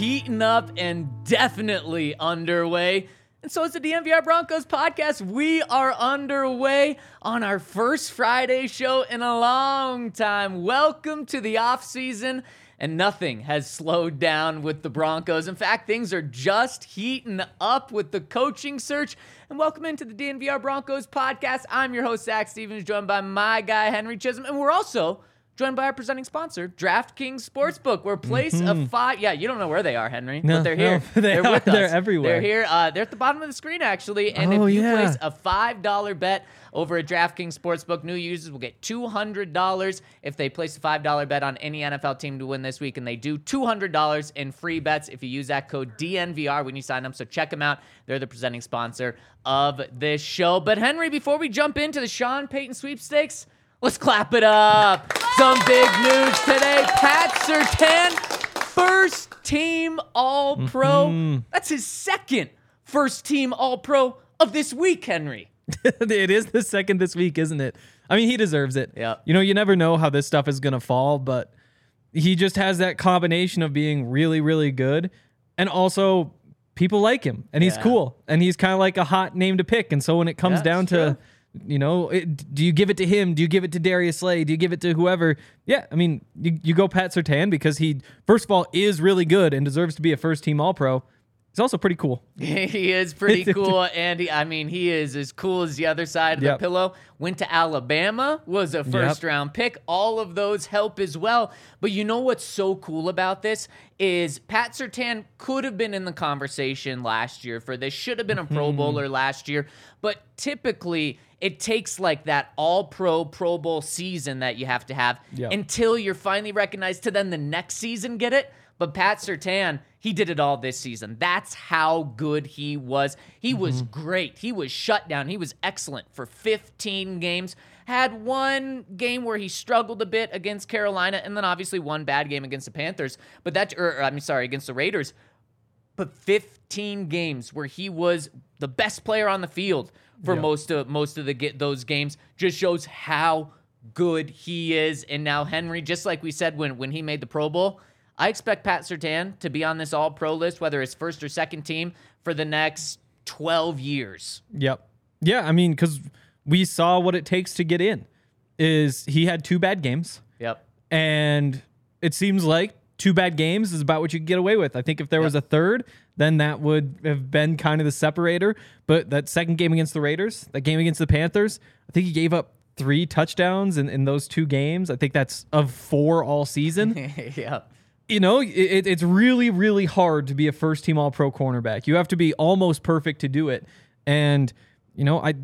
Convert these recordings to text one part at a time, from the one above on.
heating up and definitely underway. And so is the DNVR Broncos podcast. We are underway on our first Friday show in a long time. Welcome to the off season, and nothing has slowed down with the Broncos. In fact, things are just heating up with the coaching search. And welcome into the DNVR Broncos podcast. I'm your host, Zac Stevens, joined by my guy, Henry Chisholm. And we're also joined by our presenting sponsor, DraftKings Sportsbook. We're place of five. Yeah, you don't know where they are, Henry, Mm-hmm. No, but they're here. no, they are are. with us. They're everywhere. They're here. Uh, they're at the bottom of the screen, actually. And Oh, if you yeah. place a five dollar bet over at DraftKings Sportsbook, new users will get two hundred dollars if they place a five dollar bet on any NFL team to win this week, and they do two hundred dollars in free bets if you use that code DNVR when you sign up. So check them out. They're the presenting sponsor of this show. But Henry, before we jump into the Sean Payton sweepstakes. Let's clap it up. Some big news today. Pat Surtain, first team All Pro. Mm-hmm. That's his second first team All Pro of this week, Henry. it is the second this week, isn't it? I mean, he deserves it. Yeah. You know, you never know how this stuff is going to fall, but he just has that combination of being really, really good and also people like him and he's cool and he's kind of like a hot name to pick. And so when it comes Yeah, down to, true. You know, it, do you give it to him? Do you give it to Darius Slay? Do you give it to whoever? Yeah. I mean, you, you go Pat Surtain because he, first of all, is really good and deserves to be a first team All Pro. He's also pretty cool. he is pretty cool, and he, I mean, he is as cool as the other side of Yep. the pillow. Went to Alabama, was a first round pick. All of those help as well. But you know what's so cool about this is Pat Surtain could have been in the conversation last year for this. Should have been a Mm-hmm. Pro Bowler last year, but typically. It takes like that all pro Pro Bowl season that you have to have Yep. until you're finally recognized to then the next season get it. But Pat Surtain, he did it all this season. That's how good he was. He was mm-hmm. great. He was shut down. He was excellent for 15 games. Had one game where he struggled a bit against Carolina, and then obviously one bad game against the Panthers. But that, er, or, or, I'm sorry, against the Raiders. But 15 games where he was the best player on the field for most of most of the ga- those games just shows how good he is. And now Henry, just like we said when when he made the Pro Bowl, I expect Pat Surtain to be on this All Pro list, whether it's first or second team, for the next 12 years. Yep. Yeah, I mean, because we saw what it takes to get in. Is he had two bad games, Yep. and it seems like two bad games is about what you can get away with. I think if there was a third, then that would have been kind of the separator. But that second game against the Raiders, that game against the Panthers, I think he gave up three touchdowns in, in those two games. I think that's of four all season. yeah. you know, it, it's really, really hard to be a first team all pro cornerback. You have to be almost perfect to do it. And, you know, I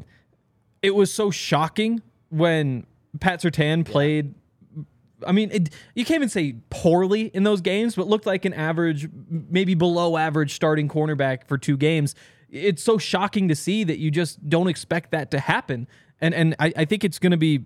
it was so shocking when Pat Surtain played. I mean, it, you can't even say poorly in those games, but looked like an average, maybe below average starting cornerback for two games. It's so shocking to see that you just don't expect that to happen. And and I, I think it's going to be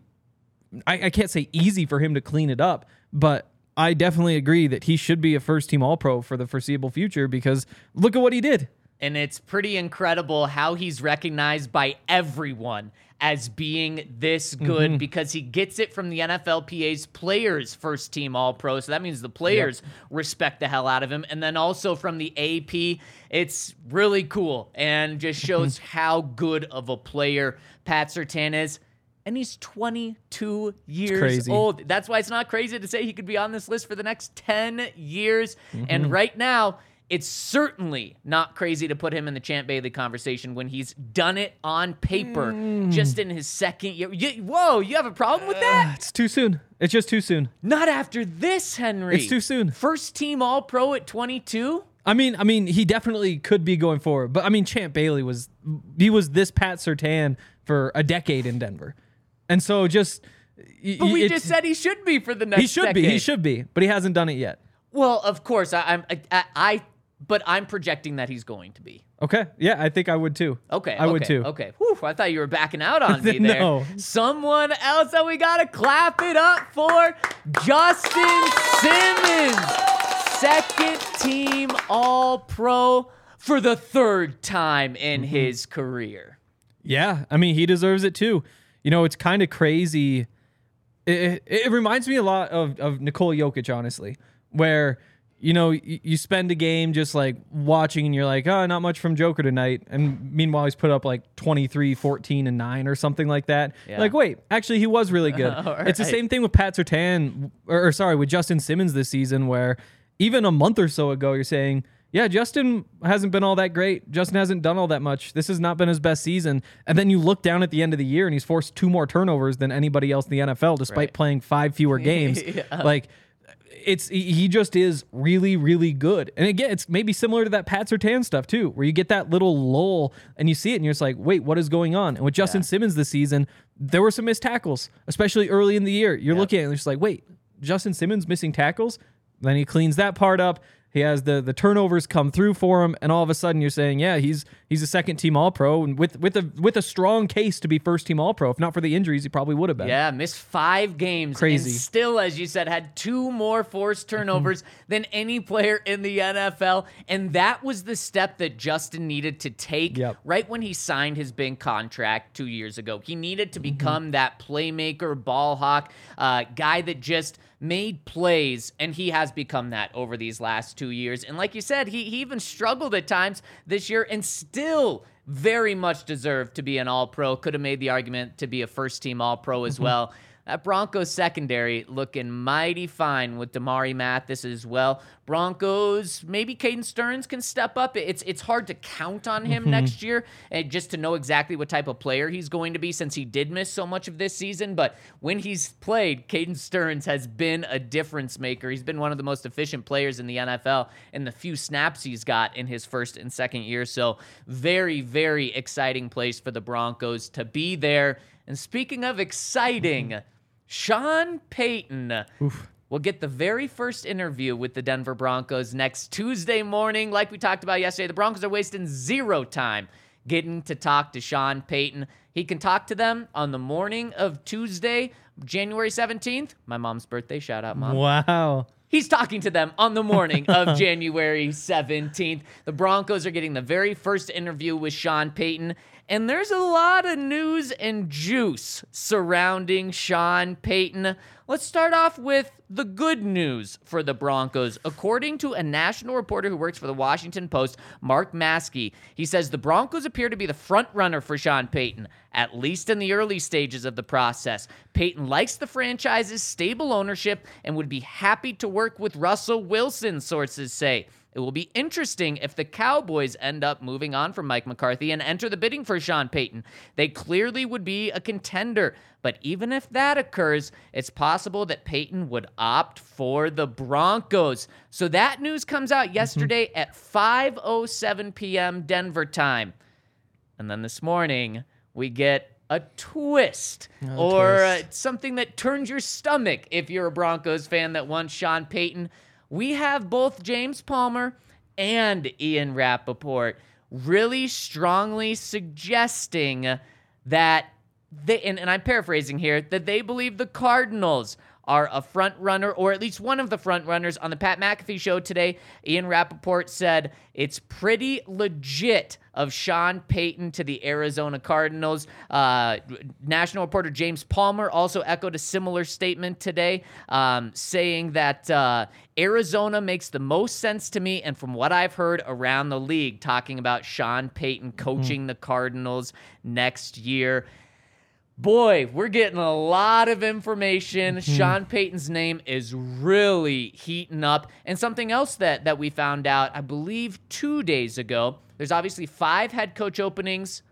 I, I can't say easy for him to clean it up, but I definitely agree that he should be a first team All Pro for the foreseeable future because look at what he did. And it's pretty incredible how he's recognized by everyone as being this good because he gets it from the NFLPA's players first team all pro. So that means the players respect the hell out of him. And then also from the AP, it's really cool and just shows how good of a player Pat Surtain is. And he's 22 years old. That's why it's not crazy to say he could be on this list for the next 10 years. Mm-hmm. And right now, it's certainly not crazy to put him in the Champ Bailey conversation when he's done it on paper Mm. just in his second year. You- whoa, you have a problem with that? It's too soon. It's just too soon. Not after this, Henry. It's too soon. First team All Pro at 22. I mean, I mean, he definitely could be going forward, but I mean, Champ Bailey was he was this Pat Surtain for a decade in Denver, and so just. But we just said he should be for the next. he should be. He should be, but he hasn't done it yet. Well, of course, I, I'm. I, I, but I'm projecting that he's going to be. Okay, yeah, I think I would too. Okay, I would too. Okay, Whew, I thought you were backing out on me there. No. Someone else that we gotta clap it up for, Justin Simmons, second team All Pro for the third time in Mm-hmm. his career. Yeah, I mean, he deserves it too. You know, it's kind of crazy. It, it, it reminds me a lot of, of Nikola Jokic, honestly, where, you know, you, spend a game just like watching and you're like, oh, not much from Joker tonight. And meanwhile, he's put up like 23, 14, and 9 or something like that. Yeah. Like, wait, actually, he was really good. It's the same thing with Pat Surtain, or, or sorry, with Justin Simmons this season, where even a month or so ago, you're saying, yeah, Justin hasn't been all that great. Justin hasn't done all that much. This has not been his best season. And then you look down at the end of the year and he's forced two more turnovers than anybody else in the NFL, despite Right. playing five fewer games. Like, it's he just is really really good. And again, it's maybe similar to that Pat Surtain stuff too, where you get that little lull and you see it and you're just like, wait, what is going on? And with Justin Simmons this season, there were some missed tackles, especially early in the year. You're looking at it and it's like, wait, Justin Simmons missing tackles? Then he cleans that part up. He has the the turnovers come through for him, and all of a sudden you're saying, yeah, he's he's a second team All Pro, and with with a with a strong case to be first team All Pro. If not for the injuries, he probably would have been. Yeah, missed five games. Crazy. And still, as you said, had two more forced turnovers than any player in the NFL. And that was the step that Justin needed to take Yep. right when he signed his big contract two years ago. He needed to Mm-hmm. become that playmaker, ball hawk, uh, guy that just made plays, and he has become that over these last two years. And like you said, he, he even struggled at times this year and still very much deserved to be an all pro. Could have made the argument to be a first team all pro as mm-hmm. well. That Broncos secondary looking mighty fine with Damari Mathis as well. Broncos, maybe Caden Sterns can step up. It's it's hard to count on him mm-hmm. next year and just to know exactly what type of player he's going to be since he did miss so much of this season. But when he's played, Caden Sterns has been a difference maker. He's been one of the most efficient players in the NFL in the few snaps he's got in his first and second year. So very, very exciting place for the Broncos to be there. And speaking of exciting, Sean Payton will get the very first interview with the Denver Broncos next Tuesday morning. Like we talked about yesterday, the Broncos are wasting zero time getting to talk to Sean Payton. He can talk to them on the morning of Tuesday, January 17th. My mom's birthday. Shout out, mom. Wow. He's talking to them on the morning of January 17th. The Broncos are getting the very first interview with Sean Payton. And there's a lot of news and juice surrounding Sean Payton. Let's start off with the good news for the Broncos. According to a national reporter who works for the Washington Post, Mark Maske, he says the Broncos appear to be the front runner for Sean Payton, at least in the early stages of the process. Payton likes the franchise's stable ownership and would be happy to work with Russell Wilson, sources say. It will be interesting if the Cowboys end up moving on from Mike McCarthy and enter the bidding for Sean Payton. They clearly would be a contender, but even if that occurs, it's possible that Payton would opt for the Broncos. So that news comes out yesterday at 5:07 p.m. Denver time. And then this morning, we get a twist or twist. uh, something that turns your stomach if you're a Broncos fan that wants Sean Payton. We have both James Palmer and Ian Rapoport really strongly suggesting that they, and, and I'm paraphrasing here, that they believe the Cardinals are a front runner, or at least one of the front runners. On the Pat McAfee show today, Ian Rapoport said it's pretty legit of Sean Payton to the Arizona Cardinals. Uh, national reporter James Palmer also echoed a similar statement today, um, saying that uh, Arizona makes the most sense to me, and from what I've heard around the league, talking about Sean Payton coaching the Cardinals next year. Boy, we're getting a lot of information. Mm-hmm. Sean Payton's name is really heating up. And something else that that we found out, I believe 2 days ago, there's obviously 5 head coach openings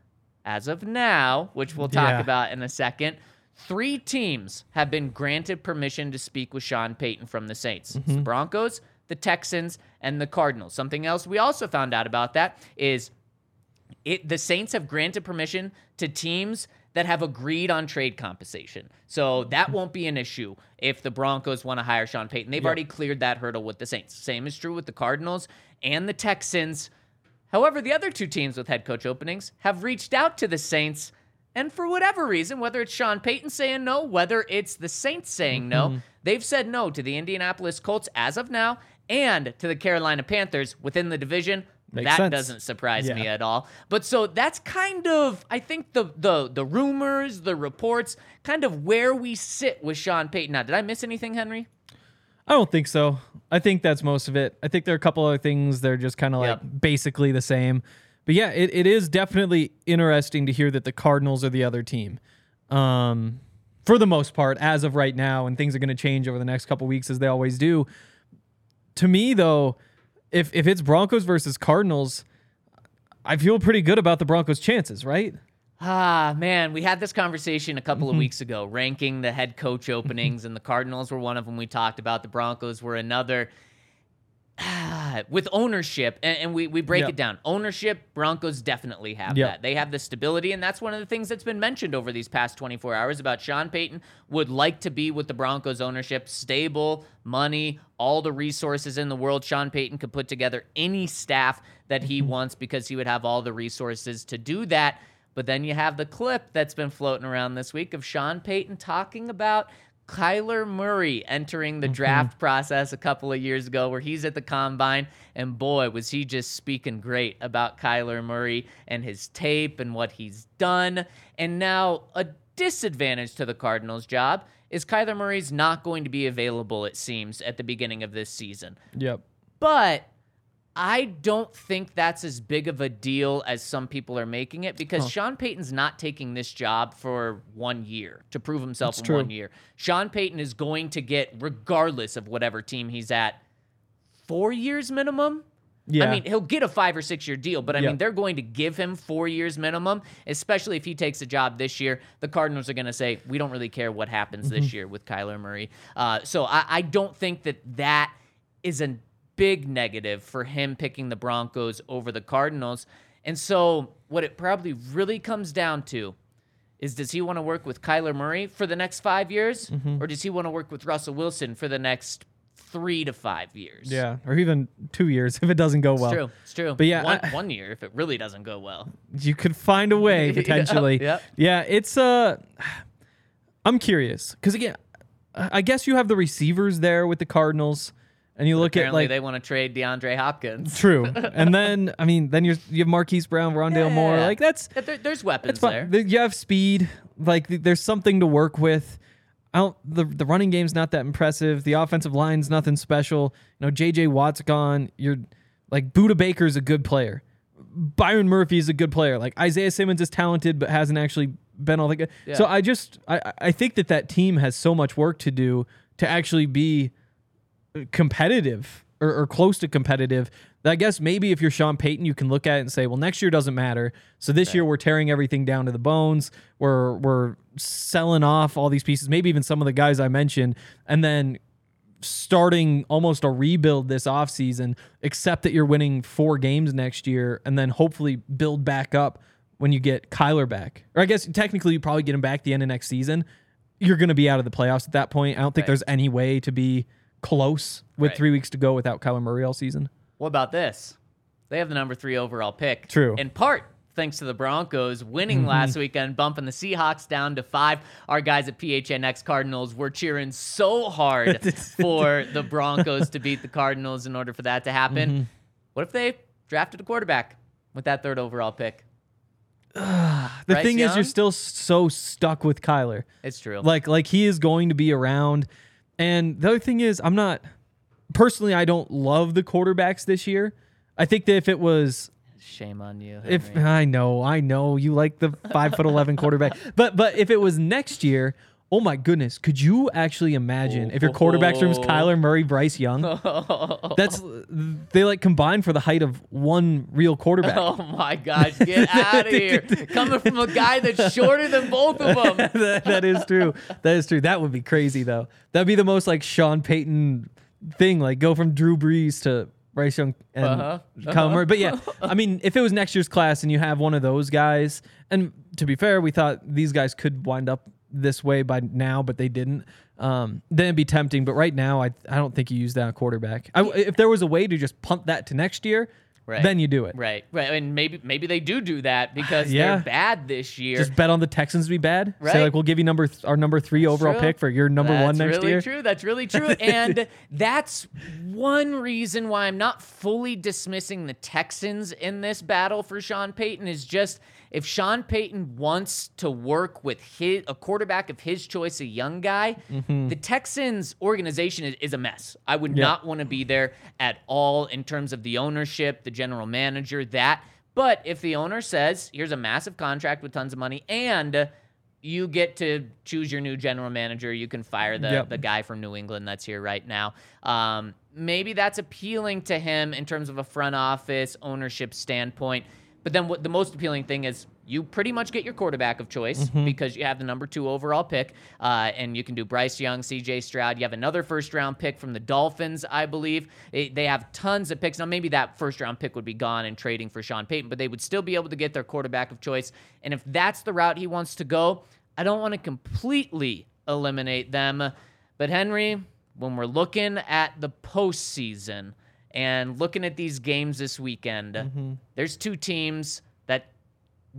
as of now, which we'll talk Yeah. about in a second. Three teams have been granted permission to speak with Sean Payton from the Saints. It's the mm-hmm. Broncos, the Texans, and the Cardinals. Something else we also found out about that is it the Saints have granted permission to teams that have agreed on trade compensation. So that hmm. won't be an issue if the Broncos want to hire Sean Payton. They've already cleared that hurdle with the Saints. Same is true with the Cardinals and the Texans. However, the other two teams with head coach openings have reached out to the Saints and for whatever reason, whether it's Sean Payton saying no, whether it's the Saints saying no, mm-hmm. they've said no to the Indianapolis Colts as of now and to the Carolina Panthers within the division. Makes that sense. doesn't surprise me at all. But so that's kind of I think the the the rumors, the reports, kind of where we sit with Sean Payton. Now, did I miss anything, Henry? I don't think so. I think that's most of it. I think there are a couple other things that are just kind of like Yep. basically the same. But yeah, it, it is definitely interesting to hear that the Cardinals are the other team. Um, for the most part, as of right now, and things are going to change over the next couple weeks as they always do. To me, though, if if it's Broncos versus Cardinals, I feel pretty good about the Broncos' chances, right? Ah, man, we had this conversation a couple of weeks ago, ranking the head coach openings, and the Cardinals were one of them we talked about. The Broncos were another. Ah, With ownership, and, and we, we break Yep. it down. Ownership, Broncos definitely have Yep. that. They have the stability, and that's one of the things that's been mentioned over these past 24 hours about Sean Payton would like to be with the Broncos ownership. Stable, money, all the resources in the world. Sean Payton could put together any staff that he wants because he would have all the resources to do that. But then you have the clip that's been floating around this week of Sean Payton talking about Kyler Murray entering the mm-hmm. draft process a couple of years ago, where he's at the combine, and boy, was he just speaking great about Kyler Murray and his tape and what he's done. And now, a disadvantage to the Cardinals' job is Kyler Murray's not going to be available, it seems, at the beginning of this season. Yep. But I don't think that's as big of a deal as some people are making it because Sean Payton's not taking this job for one year to prove himself That's in true. one year. Sean Payton is going to get, regardless of whatever team he's at, four years minimum. Yeah. I mean, he'll get a five or six year deal, but I Yeah. mean, they're going to give him four years minimum, especially if he takes a job this year. The Cardinals are going to say, we don't really care what happens Mm-hmm. this year with Kyler Murray. Uh, so I, I don't think that that is a big negative for him picking the Broncos over the Cardinals. And so what it probably really comes down to is does he want to work with Kyler Murray for the next five years, Mm-hmm. or does he want to work with Russell Wilson for the next three to five years? yeah, or even two years if it doesn't go well. It's true. It's true. But yeah, one, I- one year if it really doesn't go well. you could find a way potentially. yep. Yeah, it's uh I'm curious cuz again, I guess you have the receivers there with the Cardinals and you look at like they want to trade DeAndre Hopkins. true. and then I mean, then you're you have Marquise Brown, Rondale Moore. Like that's There- there's weapons there. You have speed. Like there's something to work with. I don't, the the running game's not that impressive. The offensive line's nothing special. You know, JJ Watt's gone. You're like Budda Baker's a good player. Byron Murphy is a good player. Like Isaiah Simmons is talented, but hasn't actually been all that good. So I just I- I think that that team has so much work to do to actually be competitive or, or close to competitive. I guess maybe if you're Sean Payton, you can look at it and say, well, next year doesn't matter. So this year we're tearing everything down to the bones. We're we're selling off all these pieces, maybe even some of the guys I mentioned, and then starting almost a rebuild this offseason, except that you're winning four games next year, and then hopefully build back up when you get Kyler back. Or I guess technically you probably get him back the end of next season. You're going to be out of the playoffs at that point. I don't think Right. there's any way to be close with Right. three weeks to go without Kyler Murray all season. What about this? They have the number three overall pick. True. In part thanks to the Broncos winning mm-hmm. last weekend, bumping the Seahawks down to five. Our guys at PHNX Cardinals were cheering so hard for the Broncos to beat the Cardinals in order for that to happen. Mm-hmm. What if they drafted a quarterback with that third overall pick? The Bryce thing is, Young? you're still so stuck with Kyler. It's true. Like like he is going to be around. And the other thing is, I'm not personally. I don't love the quarterbacks this year. I think that if it was Shame on you. if I know, I know you like the five foot eleven quarterback, but but if it was next year, oh my goodness, could you actually imagine if your quarterback's room is Kyler Murray, Bryce Young? That's they like combined for the height of one real quarterback. Oh my gosh, get out of here. Coming from a guy that's shorter than both of them. that, that is true. That is true. That would be crazy though. That'd be the most like Sean Payton thing, like go from Drew Brees to Bryce Young and Uh-huh. Kyler Murray. But yeah, I mean, if it was next year's class and you have one of those guys, and to be fair, we thought these guys could wind up this way by now, but they didn't. Um, then it'd be tempting. But right now, I I don't think you use that on quarterback. I, if there was a way to just punt that to next year, Right. then you do it. Right, right. And maybe maybe they do do that because Yeah. they're bad this year. Just bet on the Texans to be bad. Say Right. like we'll give you number th- our number three overall True. pick for your number one That's next really year. true. That's really true. And that's one reason why I'm not fully dismissing the Texans in this battle for Sean Payton is just if Sean Payton wants to work with his a quarterback of his choice, a young guy, the Texans organization is, is a mess. I would Mm-hmm. Yeah. not want to be there at all in terms of the ownership, the general manager, that. But if the owner says, here's a massive contract with tons of money and you get to choose your new general manager. You can fire the, Yep. the guy from New England that's here right now. Um, maybe that's appealing to him in terms of a front office ownership standpoint. But then what the most appealing thing is you pretty much get your quarterback of choice Mm-hmm. because you have the number two overall pick, uh, and you can do Bryce Young, C.J. Stroud. You have another first round pick from the Dolphins, I believe. They, they have tons of picks now. Maybe that first round pick would be gone and trading for Sean Payton, but they would still be able to get their quarterback of choice. And if that's the route he wants to go, I don't want to completely eliminate them. But Henry, when we're looking at the postseason and looking at these games this weekend, mm-hmm. there's two teams that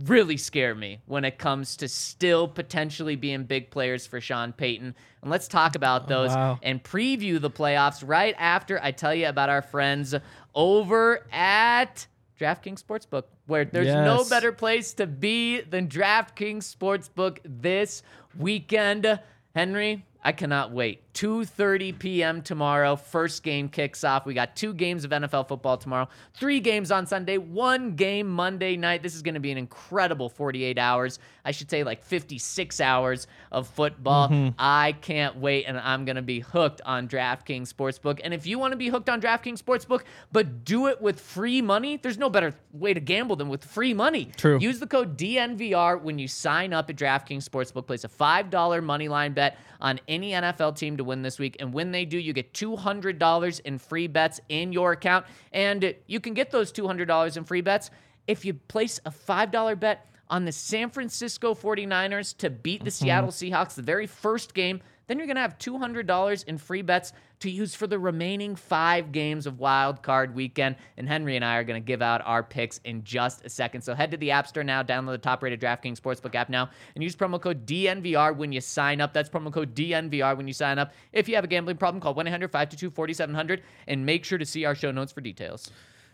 really scare me when it comes to still potentially being big players for Sean Payton. And let's talk about oh, those wow. and preview the playoffs right after I tell you about our friends over at DraftKings Sportsbook, where there's no better place to be than DraftKings Sportsbook this weekend. Henry, I cannot wait. 2:30 p.m. tomorrow. First game kicks off. We got two games of NFL football tomorrow, three games on Sunday, one game Monday night. This is going to be an incredible 48 hours. I should say like 56 hours of football. Mm-hmm. I can't wait, and I'm going to be hooked on DraftKings Sportsbook. And if you want to be hooked on DraftKings Sportsbook, but do it with free money, there's no better way to gamble than with free money. True. Use the code DNVR when you sign up at DraftKings Sportsbook. Place a $5 money line bet on any NFL team to win this week. And when they do, you get $200 in free bets in your account. And you can get those $200 in free bets if you place a $5 bet on the San Francisco 49ers to beat the mm-hmm. Seattle Seahawks the very first game. Then you're going to have $200 in free bets to use for the remaining five games of Wild Card Weekend. And Henry and I are going to give out our picks in just a second. So head to the App Store now, download the top rated DraftKings Sportsbook app now, and use promo code DNVR when you sign up. That's promo code DNVR when you sign up. If you have a gambling problem, call 1 800 522 4700 and make sure to see our show notes for details.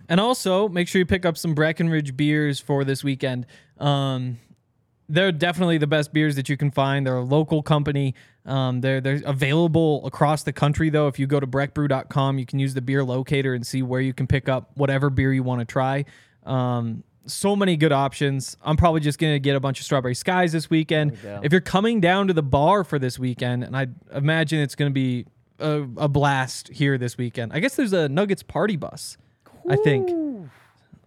And also, make sure you pick up some Breckenridge beers for this weekend. Um, they're definitely the best beers that you can find. They're a local company. Um, they're they're available across the country though. If you go to breckbrew.com, you can use the beer locator and see where you can pick up whatever beer you want to try. Um, so many good options. I'm probably just gonna get a bunch of strawberry skies this weekend. If you're coming down to the bar for this weekend, and I imagine it's gonna be a, a blast here this weekend. I guess there's a Nuggets party bus. I think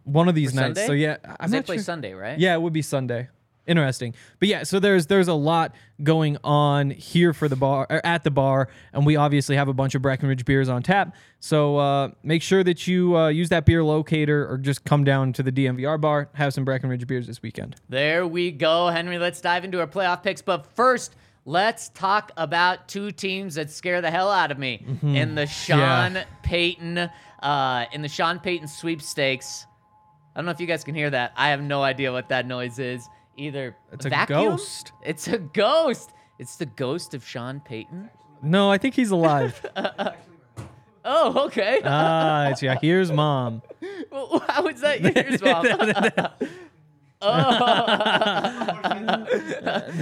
one of these For nights. Sunday? So yeah, I'm they not play sure. Sunday, right? Yeah, it would be Sunday. Interesting. But yeah, so there's there's a lot going on here for the bar or at the bar, and we obviously have a bunch of Breckenridge beers on tap. So uh, make sure that you uh, use that beer locator or just come down to the DNVR bar, have some Breckenridge beers this weekend. There we go, Henry. Let's dive into our playoff picks. But first, let's talk about two teams that scare the hell out of me in the Sean Yeah. Payton, uh, in the Sean Payton sweepstakes. I don't know if you guys can hear that. I have no idea what that noise is. Either It's a vacuum? ghost. It's a ghost. It's the ghost of Sean Payton. No, I think he's alive. Oh, okay. ah, it's yeah. Here's mom. Well, How is that yours, mom? oh.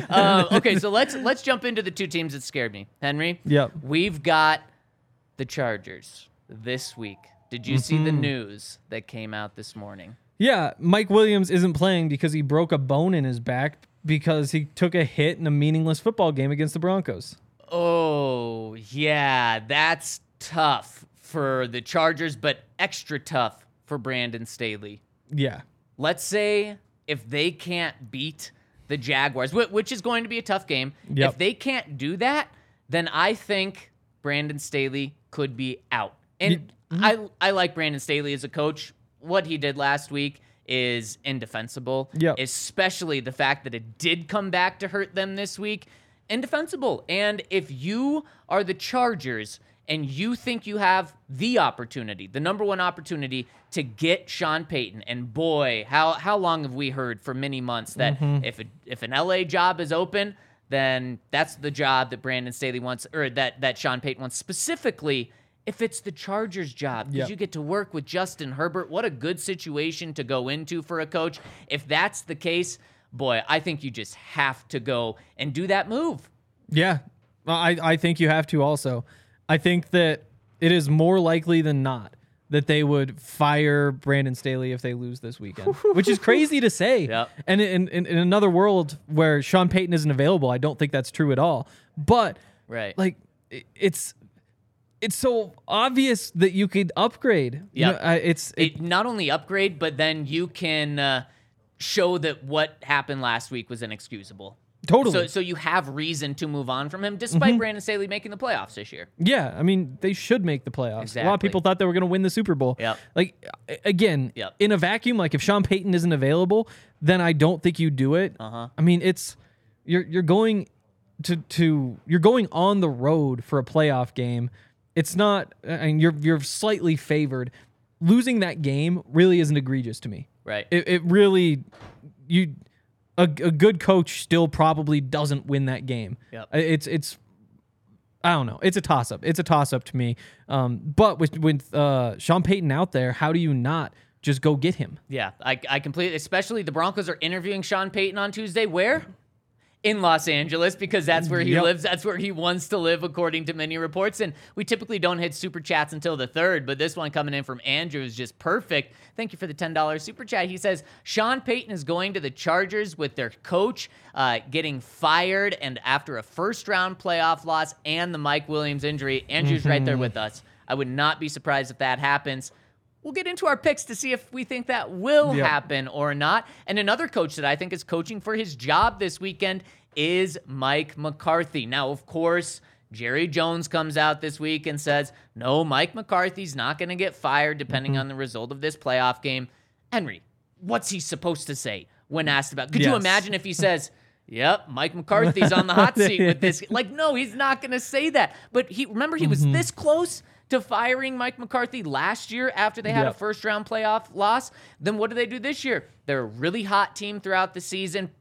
Uh, okay, so let's let's jump into the two teams that scared me. Henry. Yep. We've got the Chargers this week. Did you see Mm-hmm. the news that came out this morning? Yeah, Mike Williams isn't playing because he broke a bone in his back because he took a hit in a meaningless football game against the Broncos. Oh, yeah, that's tough for the Chargers, but extra tough for Brandon Staley. Yeah. Let's say if they can't beat the Jaguars, which is going to be a tough game, Yep. if they can't do that, then I think Brandon Staley could be out. And mm-hmm. I I like Brandon Staley as a coach. What he did last week is indefensible. Yep. Especially the fact that it did come back to hurt them this week. Indefensible. And if you are the Chargers and you think you have the opportunity, the number one opportunity to get Sean Payton, and boy, how how long have we heard for many months that mm-hmm. if a, if an LA job is open, then that's the job that Brandon Staley wants, or that that Sean Payton wants specifically. If it's the Chargers' job, because Yep. you get to work with Justin Herbert, what a good situation to go into for a coach. If that's the case, boy, I think you just have to go and do that move. Yeah. I, I think you have to also. I think that it is more likely than not that they would fire Brandon Staley if they lose this weekend, which is crazy to say. Yep. And in, in, in another world where Sean Payton isn't available, I don't think that's true at all. But Right. like it- it's it's so obvious that you could upgrade. You know, it's it, it not only upgrade, but then you can uh, show that what happened last week was inexcusable. totally. So, so you have reason to move on from him, despite Mm-hmm. Brandon Staley making the playoffs this year. Yeah, I mean they should make the playoffs. A lot of people thought they were going to win the Super Bowl. Yep. Like again, Yep. in a vacuum, like if Sean Payton isn't available, then I don't think you do it. Uh-huh. I mean, it's you're you're going to to you're going on the road for a playoff game. It's not, I and you're you're slightly favored. Losing that game really isn't egregious to me. Right. It, it really you a, a good coach still probably doesn't win that game. Yep. It's it's I don't know. It's a toss up. It's a toss up to me. Um, but with with uh, Sean Payton out there, how do you not just go get him? Yeah, I, I completely, especially the Broncos are interviewing Sean Payton on Tuesday. Where? In Los Angeles, because that's where he Yep. lives. That's where he wants to live, according to many reports. And we typically don't hit super chats until the third, but this one coming in from Andrew is just perfect. Thank you for the $10 super chat. He says Sean Payton is going to the Chargers with their coach uh, getting fired and after a first round playoff loss and the Mike Williams injury. Andrew's right there with us. I would not be surprised if that happens. We'll get into our picks to see if we think that will Yep. happen or not. And another coach that I think is coaching for his job this weekend is Mike McCarthy. Now, of course, Jerry Jones comes out this week and says, no, Mike McCarthy's not going to get fired depending Mm-hmm. on the result of this playoff game. Henry, what's he supposed to say when asked about? Could you imagine if he says, Yep, Mike McCarthy's on the hot seat with this. Like, no, he's not going to say that. But he remember he was Mm-hmm. this close to firing Mike McCarthy last year after they had a first round playoff loss. Then what do they do this year? They're a really hot team throughout the season,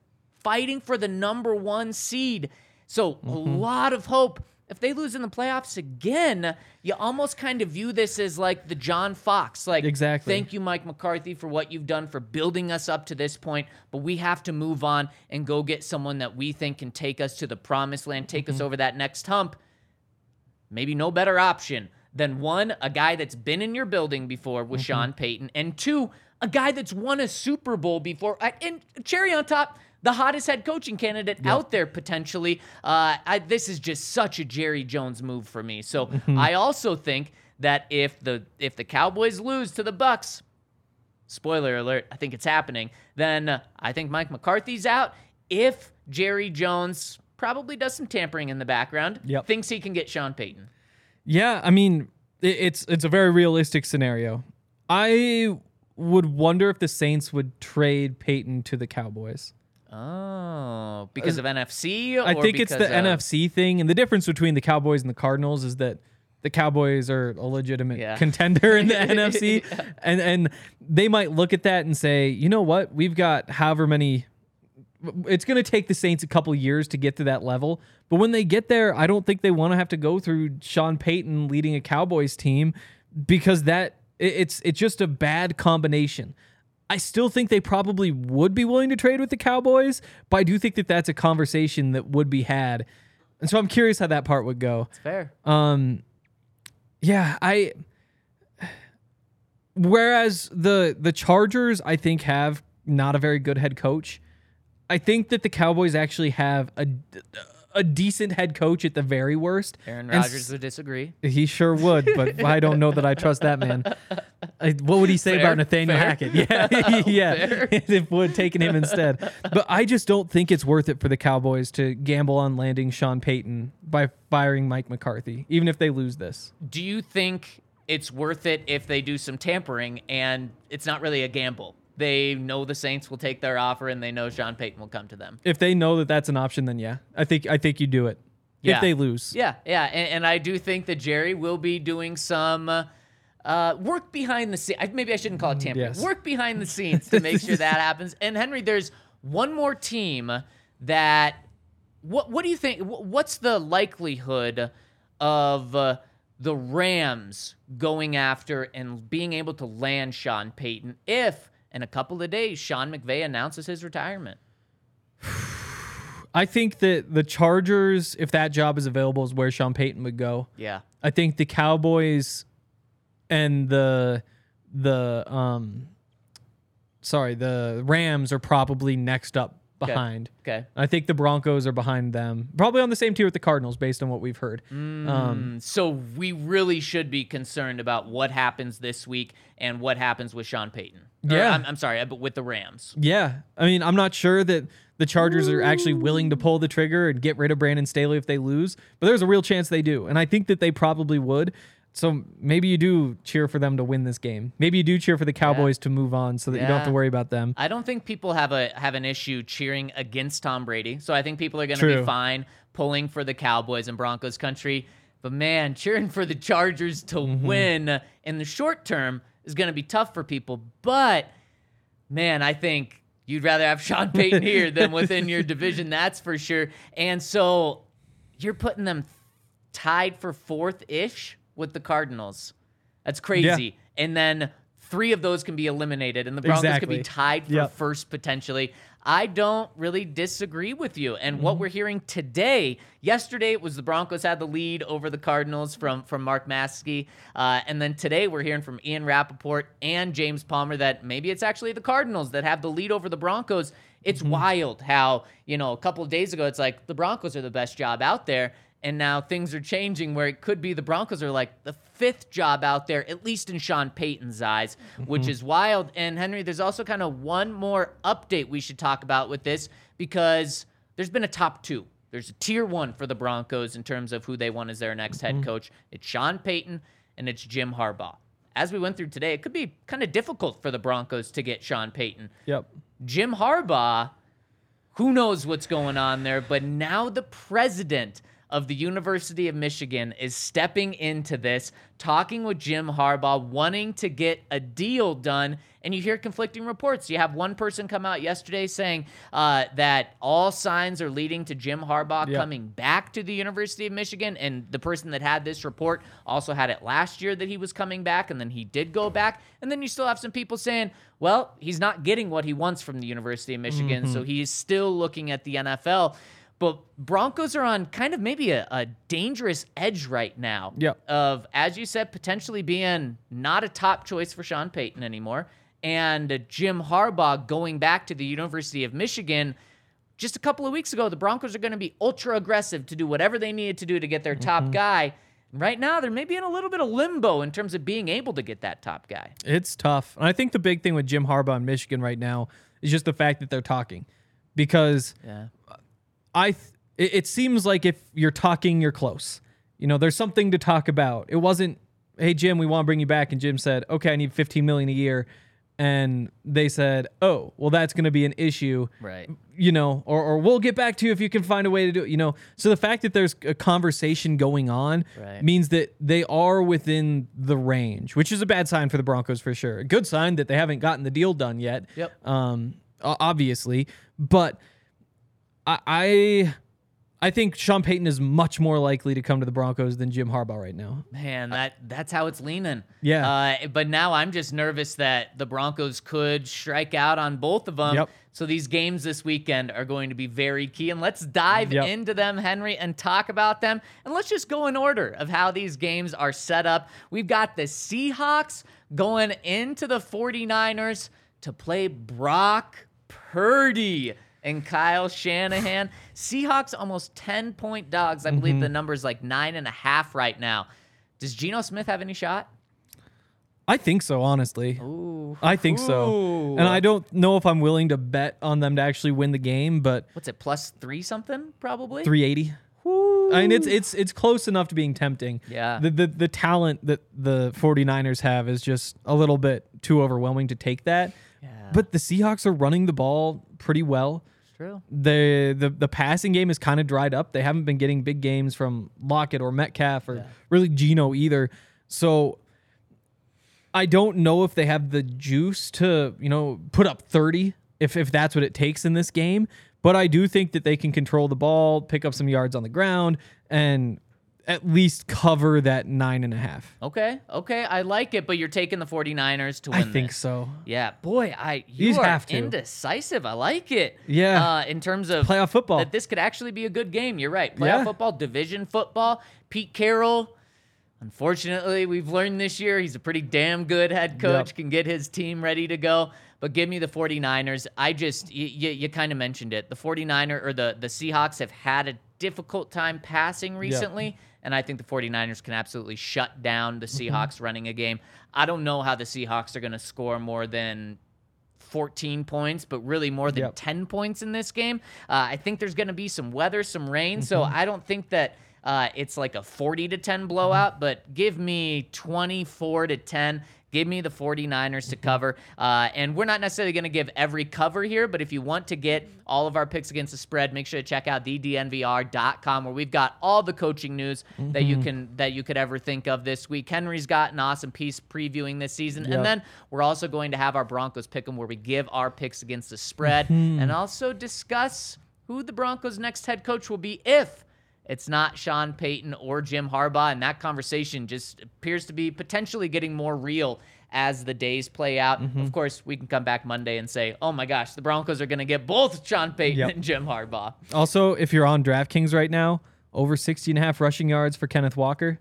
fighting for the number one seed. So Mm-hmm. a lot of hope. If they lose in the playoffs again, you almost kind of view this as like the John Fox. Like, Exactly. thank you, Mike McCarthy, for what you've done for building us up to this point. But we have to move on and go get someone that we think can take us to the promised land, take us over that next hump. Maybe no better option than one, a guy that's been in your building before with Sean Payton, and two, a guy that's won a Super Bowl before. Uh, And cherry on top, the hottest head coaching candidate out there potentially. Uh, I, this is just such a Jerry Jones move for me. So I also think that if the if the Cowboys lose to the Bucs, spoiler alert, I think it's happening. Then uh, I think Mike McCarthy's out. If Jerry Jones probably does some tampering in the background, Yep. thinks he can get Sean Payton. Yeah, I mean, it, it's it's a very realistic scenario. I would wonder if the Saints would trade Payton to the Cowboys. Oh, because of NFC? I think it's the of- NFC thing, and the difference between the Cowboys and the Cardinals is that the Cowboys are a legitimate Yeah. contender in the NFC, and and they might look at that and say, you know what, we've got however many. It's going to take the Saints a couple years to get to that level, but when they get there, I don't think they want to have to go through Sean Payton leading a Cowboys team because that it's it's just a bad combination. I still think they probably would be willing to trade with the Cowboys, but I do think that that's a conversation that would be had. And so I'm curious how that part would go. Fair. Um, yeah, I. Whereas the the Chargers, I think, have not a very good head coach. I think that the Cowboys actually have a a decent head coach at the very worst. Aaron Rodgers would disagree. he sure would, but I don't know that I trust that man. I, what would he say Fair, about Nathaniel fair. Hackett? Yeah, oh, yeah. if would taking him instead. But I just don't think it's worth it for the Cowboys to gamble on landing Sean Payton by firing Mike McCarthy, even if they lose this. Do you think it's worth it if they do some tampering and it's not really a gamble? They know the Saints will take their offer and they know Sean Payton will come to them. If they know that that's an option, then yeah, I think I think you do it. Yeah. If they lose, Yeah, yeah, and, and I do think that Jerry will be doing some uh, work behind the scenes. Maybe I shouldn't call it tampering. Yes. Work behind the scenes to make sure that happens. And Henry, there's one more team that. What What do you think? What's the likelihood of uh, the Rams going after and being able to land Sean Payton if? In a couple of days, Sean McVay announces his retirement. I think that the Chargers, if that job is available, is where Sean Payton would go. Yeah. I think the Cowboys and the the um sorry, the Rams are probably next up behind. Okay. I think the Broncos are behind them. Probably on the same tier with the Cardinals based on what we've heard. Um So we really should be concerned about what happens this week and what happens with Sean Payton. Or, Yeah. I'm, I'm sorry, but with the Rams. yeah. I mean, I'm not sure that the Chargers are actually willing to pull the trigger and get rid of Brandon Staley if they lose, but there's a real chance they do. And I think that they probably would. So maybe you do cheer for them to win this game. Maybe you do cheer for the Cowboys to move on so that you don't have to worry about them. I don't think people have a have an issue cheering against Tom Brady. So I think people are going to be fine pulling for the Cowboys and Broncos country. But man, cheering for the Chargers to Mm-hmm. win in the short term is going to be tough for people. But man, I think you'd rather have Sean Payton here than within your division. That's for sure. And so you're putting them tied for fourth ish with the Cardinals. That's crazy. And then three of those can be eliminated, and the Broncos could be tied for Yep. first potentially. I don't really disagree with you. And Mm-hmm. what we're hearing today, yesterday it was the Broncos had the lead over the Cardinals from from Mark Maske, uh, and then today we're hearing from Ian Rapoport and James Palmer that maybe it's actually the Cardinals that have the lead over the Broncos. It's Mm-hmm. wild how you know a couple of days ago it's like the Broncos are the best job out there. And now things are changing where it could be the Broncos are like the fifth job out there, at least in Sean Payton's eyes, which mm-hmm. is wild. And Henry, there's also kind of one more update we should talk about with this because there's been a top two. There's a tier one for the Broncos in terms of who they want as their next head mm-hmm. coach. It's Sean Payton and it's Jim Harbaugh. As we went through today, it could be kind of difficult for the Broncos to get Sean Payton. Yep. Jim Harbaugh, who knows what's going on there, but now the president of the University of Michigan is stepping into this, talking with Jim Harbaugh, wanting to get a deal done. And you hear conflicting reports. You have one person come out yesterday saying uh, that all signs are leading to Jim Harbaugh coming back to the University of Michigan. And the person that had this report also had it last year that he was coming back, and then he did go back. And then you still have some people saying, well, he's not getting what he wants from the University of Michigan, so he's still looking at the NFL. But Broncos are on kind of maybe a, a dangerous edge right now. Yep. Of, as you said, potentially being not a top choice for Sean Payton anymore. And Jim Harbaugh going back to the University of Michigan just a couple of weeks ago, the Broncos are going to be ultra aggressive to do whatever they needed to do to get their top mm-hmm. guy. Right now, they're maybe in a little bit of limbo in terms of being able to get that top guy. It's tough. And I think the big thing with Jim Harbaugh in Michigan right now is just the fact that they're talking. Because Yeah. I th- it, it seems like if you're talking, you're close. You know, there's something to talk about. It wasn't, hey Jim, we want to bring you back, and Jim said, okay, I need 15 million a year. and they said, "Oh, well, that's going to be an issue." Right. you know, or, or we'll get back to you if you can find a way to do it, you know. So the fact that there's a conversation going on Right. means that they are within the range, which is a bad sign for the Broncos for sure. A good sign that they haven't gotten the deal done yet. Yep. Um, obviously, but I, I, I think Sean Payton is much more likely to come to the Broncos than Jim Harbaugh right now. Man, that that's how it's leaning. Yeah. Uh, but now I'm just nervous that the Broncos could strike out on both of them. Yep. So these games this weekend are going to be very key. And let's dive Yep. into them, Henry, and talk about them. And let's just go in order of how these games are set up. We've got the Seahawks going into the 49ers to play Brock Purdy and Kyle Shanahan. Seahawks almost 10 point dogs. I Mm-hmm. believe the number is like nine and a half right now. Does Geno Smith have any shot? I think so, honestly. Ooh. I think so. And I don't know if I'm willing to bet on them to actually win the game, but What's it, plus three something, probably? 380. I mean, it's it's it's close enough to being tempting. Yeah. The, the the talent that the 49ers have is just a little bit too overwhelming to take that. Yeah. But the Seahawks are running the ball pretty well. True. The the the passing game is kind of dried up. They haven't been getting big games from Lockett or Metcalf or really Geno either. So I don't know if they have the juice to, you know, put up 30 if if that's what it takes in this game. But I do think that they can control the ball, pick up some yards on the ground, and at least cover that nine and a half. Okay. Okay. I like it, but you're taking the 49ers to win I think this. so. Yeah, boy, I you These are have indecisive. I like it. Yeah. uh, in terms of Playoff football. that this could actually be a good game. You're right. Playoff Yeah. football, division football. Pete Carroll. Unfortunately, we've learned this year he's a pretty damn good head coach. Yep. Can get his team ready to go. But give me the 49ers. I just you, you, you kind of mentioned it. The 49er or the the Seahawks have had a difficult time passing recently. And I think the 49ers can absolutely shut down the Mm-hmm. Seahawks running a game. I don't know how the Seahawks are going to score more than 14 points, but really more than Yep. 10 points in this game. Uh, I think there's going to be some weather, some rain. So Mm-hmm. I don't think that uh, it's like a 40 to 10 blowout, but give me 24 to 10. Give me the 49ers Mm-hmm. to cover. Uh, and we're not necessarily going to give every cover here, but if you want to get all of our picks against the spread, make sure to check out thednvr.com where we've got all the coaching news that Mm-hmm. you can that you could ever think of this week. Henry's got an awesome piece previewing this season. Yep. And then we're also going to have our Broncos pick 'em where we give our picks against the spread Mm-hmm. and also discuss who the Broncos' next head coach will be if it's not Sean Payton or Jim Harbaugh. And that conversation just appears to be potentially getting more real as the days play out. Mm-hmm. Of course, we can come back Monday and say, oh my gosh, the Broncos are going to get both Sean Payton Yep. and Jim Harbaugh. Also, if you're on DraftKings right now, over 60 and a half rushing yards for Kenneth Walker.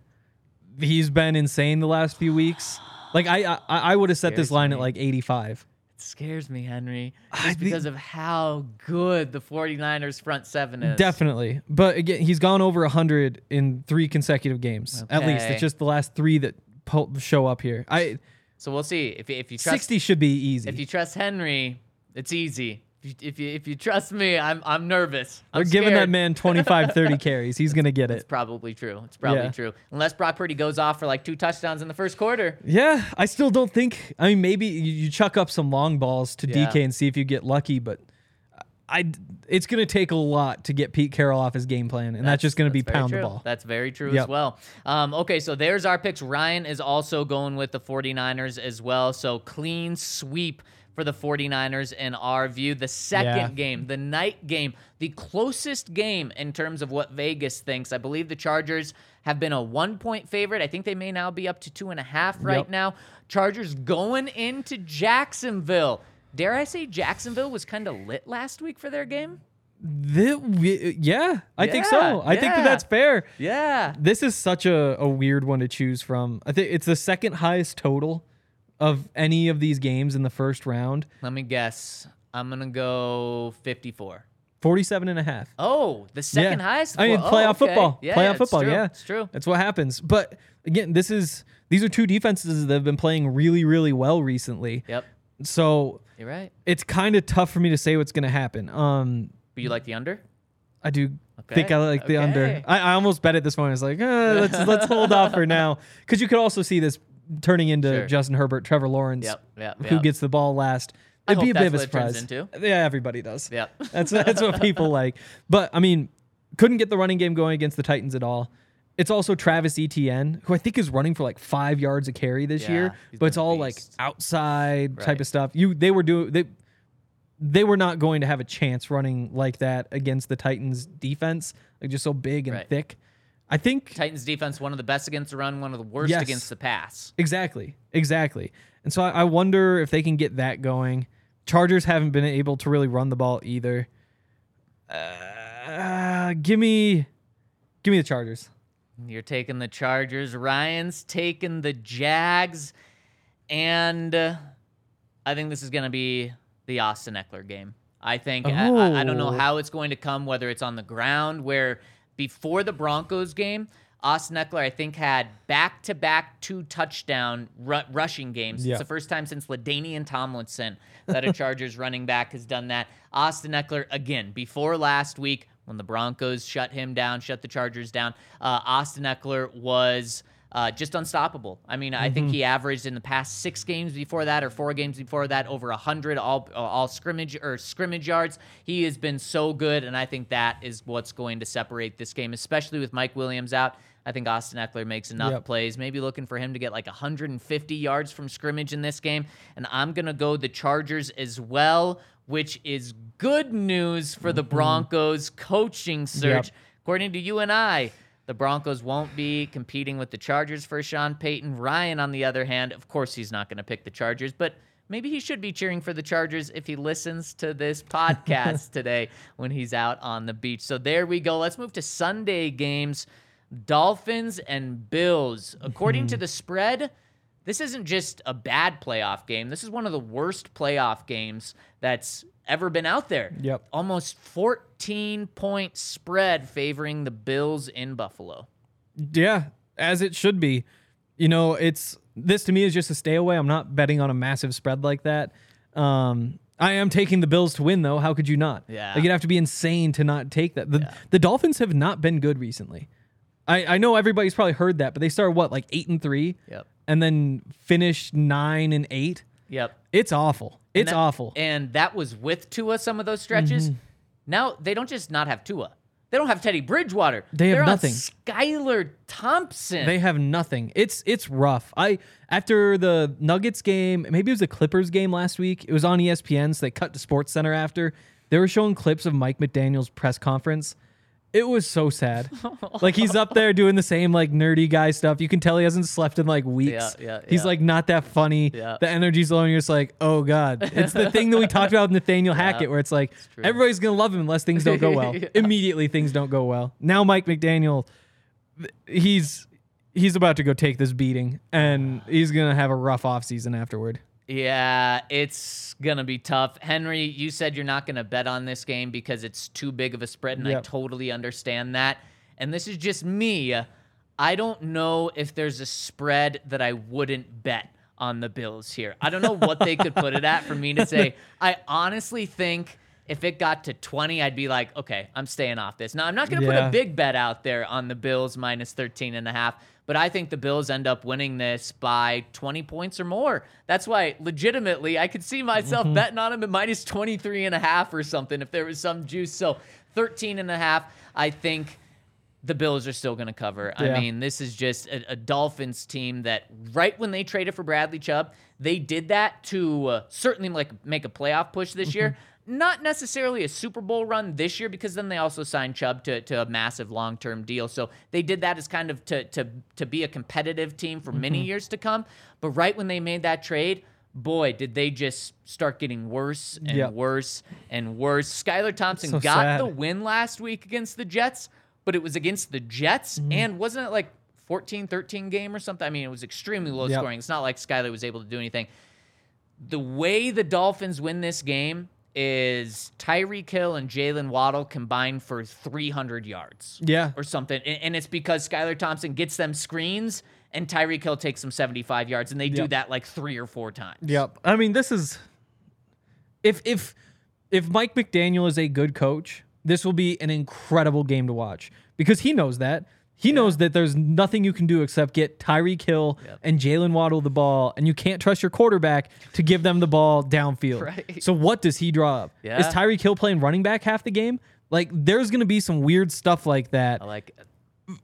He's been insane the last few weeks. Like I I, I would have set this line at like 85. It scares me, Henry, just because of how good the 49ers front seven is. Definitely. But again, he's gone over 100 in three consecutive games. At least Okay. it's just the last 3 that po- show up here. I So we'll see. If, if you trust 60 should be easy. If you trust Henry, it's easy. If you, if you, if you trust me, I'm I'm nervous. I'm They're giving that man 25 30 carries. He's going to get it. It's probably true. It's probably Yeah. true. Unless Brock Purdy goes off for like two touchdowns in the first quarter. Yeah, I still don't think. I mean, maybe you, you chuck up some long balls to Yeah. DK and see if you get lucky, but I it's going to take a lot to get Pete Carroll off his game plan, and that's, just going to be pound true. the ball. That's very true as well. Um, okay, so there's our picks. Ryan is also going with the 49ers as well. So clean sweep for the 49ers in our view. The second Yeah. game, the night game, the closest game in terms of what Vegas thinks. I believe the Chargers have been a one point favorite. I think they may now be up to two and a half right Yep. now. Chargers going into Jacksonville. Dare I say Jacksonville was kind of lit last week for their game? The- yeah, I think so. I think that that's fair. Yeah. This is such a, a weird one to choose from. I think it's the second highest total of any of these games in the first round. Let me guess. I'm gonna go 54. 47 and a half. Oh, the second Yeah. highest. I mean, Oh, playoff okay. football. Yeah, playoff football. true. Yeah, it's true. That's what happens. But again, this is these are two defenses that have been playing really, really well recently. Yep, So you're right. it's kind of tough for me to say what's going to happen. Um, But you like the under? I do think I like the under. I, I almost bet at this point. I was like, uh, let's let's hold off for now because you could also see this turning into Sure. Justin Herbert, Trevor Lawrence, Yep, yep, who yep. gets the ball last. It'd be a bit of a that's what it turns surprise. Yeah, everybody does. Yeah, That's that's what people like. But I mean, couldn't get the running game going against the Titans at all. It's also Travis Etienne, who I think is running for like five yards a carry this Yeah, year, but it's all like outside type of stuff. You they were doing they they were not going to have a chance running like that against the Titans defense, like just so big and Right. thick. I think Titans defense, one of the best against the run, one of the worst Yes. against the pass. Exactly. Exactly. And so I, I wonder if they can get that going. Chargers haven't been able to really run the ball either. Uh, give me, give me the Chargers. You're taking the Chargers. Ryan's taking the Jags. And uh, I think this is going to be the Austin Ekeler game. I think, I, I- I don't know Oh. how it's going to come, whether it's on the ground, where before the Broncos game, Austin Ekeler, I think, had back to back two touchdown ru- rushing games. Yeah. It's the first time since LaDainian Tomlinson that a Chargers running back has done that. Austin Ekeler, again, before last week when the Broncos shut him down, shut the Chargers down, uh, Austin Ekeler was. Uh, just unstoppable. I mean, I think he averaged in the past six games before that, or four games before that, over hundred all all scrimmage or scrimmage yards. He has been so good, and I think that is what's going to separate this game, especially with Mike Williams out. I think Austin Ekeler makes enough Yep. plays. Maybe looking for him to get like 150 yards from scrimmage in this game, and I'm gonna go the Chargers as well, which is good news for the Broncos coaching search. According to you and I, the Broncos won't be competing with the Chargers for Sean Payton. Ryan, on the other hand, of course, he's not going to pick the Chargers, but maybe he should be cheering for the Chargers if he listens to this podcast today when he's out on the beach. So there we go. Let's move to Sunday games Dolphins and Bills. According to mm-hmm. the spread, this isn't just a bad playoff game. This is one of the worst playoff games that's ever been out there. Yep. Almost 14 point spread favoring the Bills in Buffalo. Yeah, as it should be. You know, it's this to me is just a stay away. I'm not betting on a massive spread like that. Um, I am taking the Bills to win though. How could you not? Yeah. like you'd have to be insane to not take that. The the Dolphins have not been good recently. I I know everybody's probably heard that, but they started what like eight and three, Yep. and then finished nine and eight. Yep. It's awful. It's that- awful. And that was with Tua some of those stretches. Mm-hmm. Now they don't just not have Tua. They don't have Teddy Bridgewater. They have They're nothing. Skylar Thompson. They have nothing. It's it's rough. I after the Nuggets game, maybe it was the Clippers game last week. It was on ESPN, so they cut to Sports Center after. They were showing clips of Mike McDaniel's press conference. It was so sad. like he's up there doing the same like nerdy guy stuff. You can tell he hasn't slept in like weeks. Yeah, yeah, He's yeah. like not that funny. Yeah. The energy's low, and you're just like, oh god. It's the thing that we talked about with Nathaniel Hackett, where it's like true. everybody's gonna love him unless things don't go well. Immediately things don't go well. Now Mike McDaniel he's he's about to go take this beating and he's gonna have a rough offseason afterward. Yeah, it's gonna be tough. Henry, you said you're not gonna bet on this game because it's too big of a spread, and I totally understand that. And this is just me. I don't know if there's a spread that I wouldn't bet on the Bills here. I don't know what they could put it at for me to say. I honestly think if it got to 20, I'd be like, okay, I'm staying off this. Now, I'm not going to put a big bet out there on the Bills minus 13 and a half, but I think the Bills end up winning this by 20 points or more. That's why legitimately I could see myself betting on them at minus 23 and a half or something if there was some juice. So 13 and a half, I think the Bills are still going to cover. I mean, this is just a, a Dolphins team that right when they traded for Bradley Chubb, they did that to uh, certainly like make a playoff push this year. Not necessarily a Super Bowl run this year because then they also signed Chubb to, to a massive long term deal. So they did that as kind of to to to be a competitive team for many years to come. But right when they made that trade, boy, did they just start getting worse and Yep. worse and worse. Skylar Thompson So got sad. the win last week against the Jets, but it was against the Jets Mm-hmm. and wasn't it like 14 13 game or something? I mean, it was extremely low Yep. scoring. It's not like Skylar was able to do anything. The way the Dolphins win this game is Tyreek Hill and Jaylen Waddle combined for 300 yards Yeah. or something. And, and it's because Skylar Thompson gets them screens and Tyreek Hill takes them 75 yards. And they do that like three or four times. Yep. I mean, this is if if if Mike McDaniel is a good coach, this will be an incredible game to watch because he knows that. He knows that there's nothing you can do except get Tyreek Hill and Jaylen Waddle the ball, and you can't trust your quarterback to give them the ball downfield. Right. So what does he draw up? Yeah. Is Tyreek Hill playing running back half the game? Like there's gonna be some weird stuff like that I like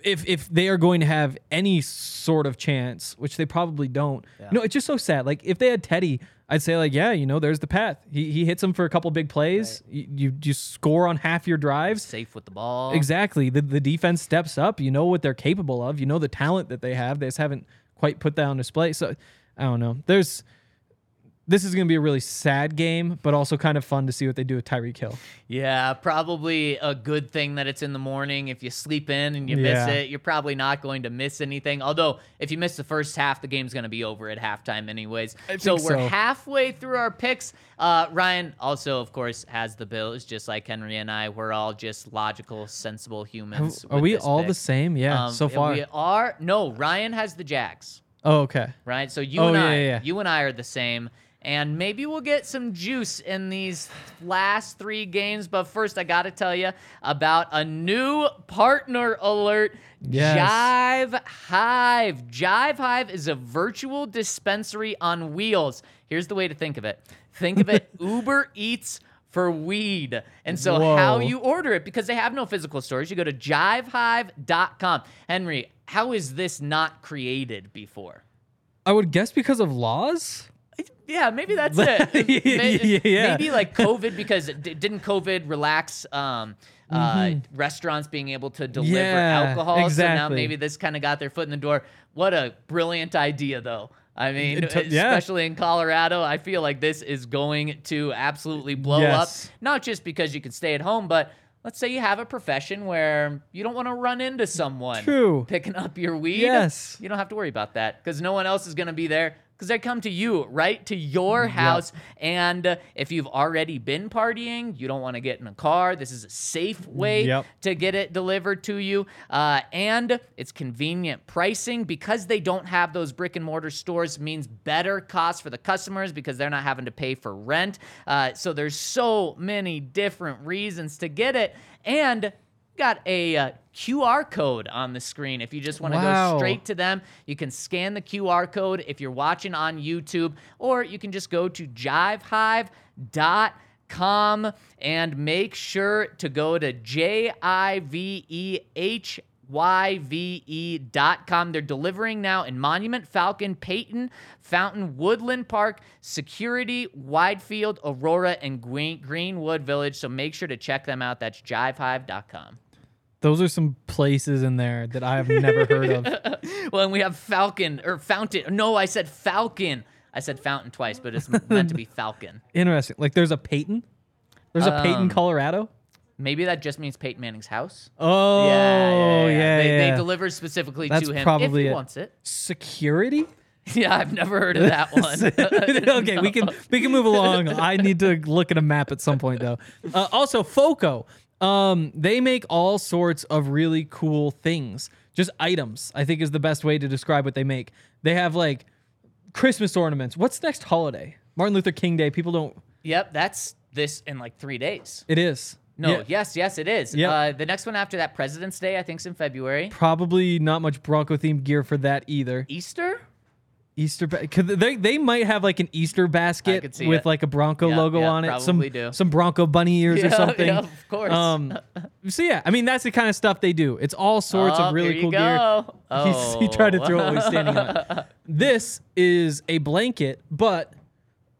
if if they are going to have any sort of chance, which they probably don't. You know, it's just so sad. Like if they had Teddy, I'd say like, yeah, you know, there's the path. He he hits him for a couple big plays. You, you you score on half your drives. safe with the ball. Exactly. The the defense steps up. You know what they're capable of. You know the talent that they have. They just haven't quite put that on display. So I don't know. There's this is going to be a really sad game, but also kind of fun to see what they do with Tyreek Hill. Yeah, probably a good thing that it's in the morning. If you sleep in and you Yeah. miss it, you're probably not going to miss anything. Although, if you miss the first half, the game's going to be over at halftime, anyways. so think we're so. halfway through our picks. Uh, Ryan also, of course, has the Bills, just like Henry and I. We're all just logical, sensible humans. Are with we all pick. the same? Yeah, Um, so far. we are. No, Ryan has the Jags. oh, okay. right? So you Oh, and I, yeah, yeah. you and I are the same. And maybe we'll get some juice in these last three games. But first, I got to tell you about a new partner alert. Yes. Jive Hive. Jive Hive is a virtual dispensary on wheels. Here's the way to think of it think of it Uber Eats for weed. And so, how you order it, because they have no physical stores, you go to jivehive.com. Henry, how is this not created before? I would guess because of laws. Yeah, maybe that's it. May- Yeah. Maybe like COVID, because d- didn't COVID relax um, uh, restaurants being able to deliver Mm-hmm. Yeah, alcohol? So now maybe this kind of got their foot in the door. What a brilliant idea, though. I mean, It took- yeah. especially in Colorado, I feel like this is going to absolutely blow Yes. up. Not just because you can stay at home, but let's say you have a profession where you don't want to run into someone True. picking up your weed. Yes. You don't have to worry about that because no one else is going to be there because they come to you, right? To your house. And uh, if you've already been partying, you don't want to get in a car. This is a safe way Yep. to get it delivered to you. Uh, and it's convenient pricing because they don't have those brick and mortar stores means better costs for the customers because they're not having to pay for rent. Uh, so there's so many different reasons to get it. And got a uh, QR code on the screen. If you just want to Wow. go straight to them, you can scan the QR code if you're watching on YouTube, or you can just go to jivehive.com and make sure to go to J I V E H YVE.com. They're delivering now in Monument, Falcon, Peyton, Fountain, Woodland Park, Security, Widefield, Aurora, and Greenwood Village. So make sure to check them out. That's jivehive.com. Those are some places in there that I have never heard of. Well, and we have Falcon or Fountain. No, I said Falcon. I said Fountain twice, but it's meant to be Falcon. Interesting. Like there's a Peyton. There's a Peyton, Um, Colorado. Maybe that just means Peyton Manning's house. Oh, yeah, yeah. They, yeah. they deliver specifically That's to him probably if he it. wants it. Security. Yeah, I've never heard of that one. okay, we can we can move along. I need to look at a map at some point though. Uh, also, Foco. Um, they make all sorts of really cool things. Just items, I think is the best way to describe what they make. They have like Christmas ornaments. What's next holiday? Martin Luther King Day. People don't. Yep, that's this in like three days. It is. No, Yeah, yes, yes, it is. Yep. Uh, the next one after that, President's Day, I think, is in February. Probably not much Bronco themed gear for that either. Easter? Easter ba- they they might have like an Easter basket with it. like a Bronco Yeah, logo yeah, on it. Some do. some Bronco bunny ears or something. yeah, of course. Um, so yeah, I mean that's the kind of stuff they do. It's all sorts Oh, of really cool gear. go. He's, he tried to throw it while he's Oh. standing on. This is a blanket, but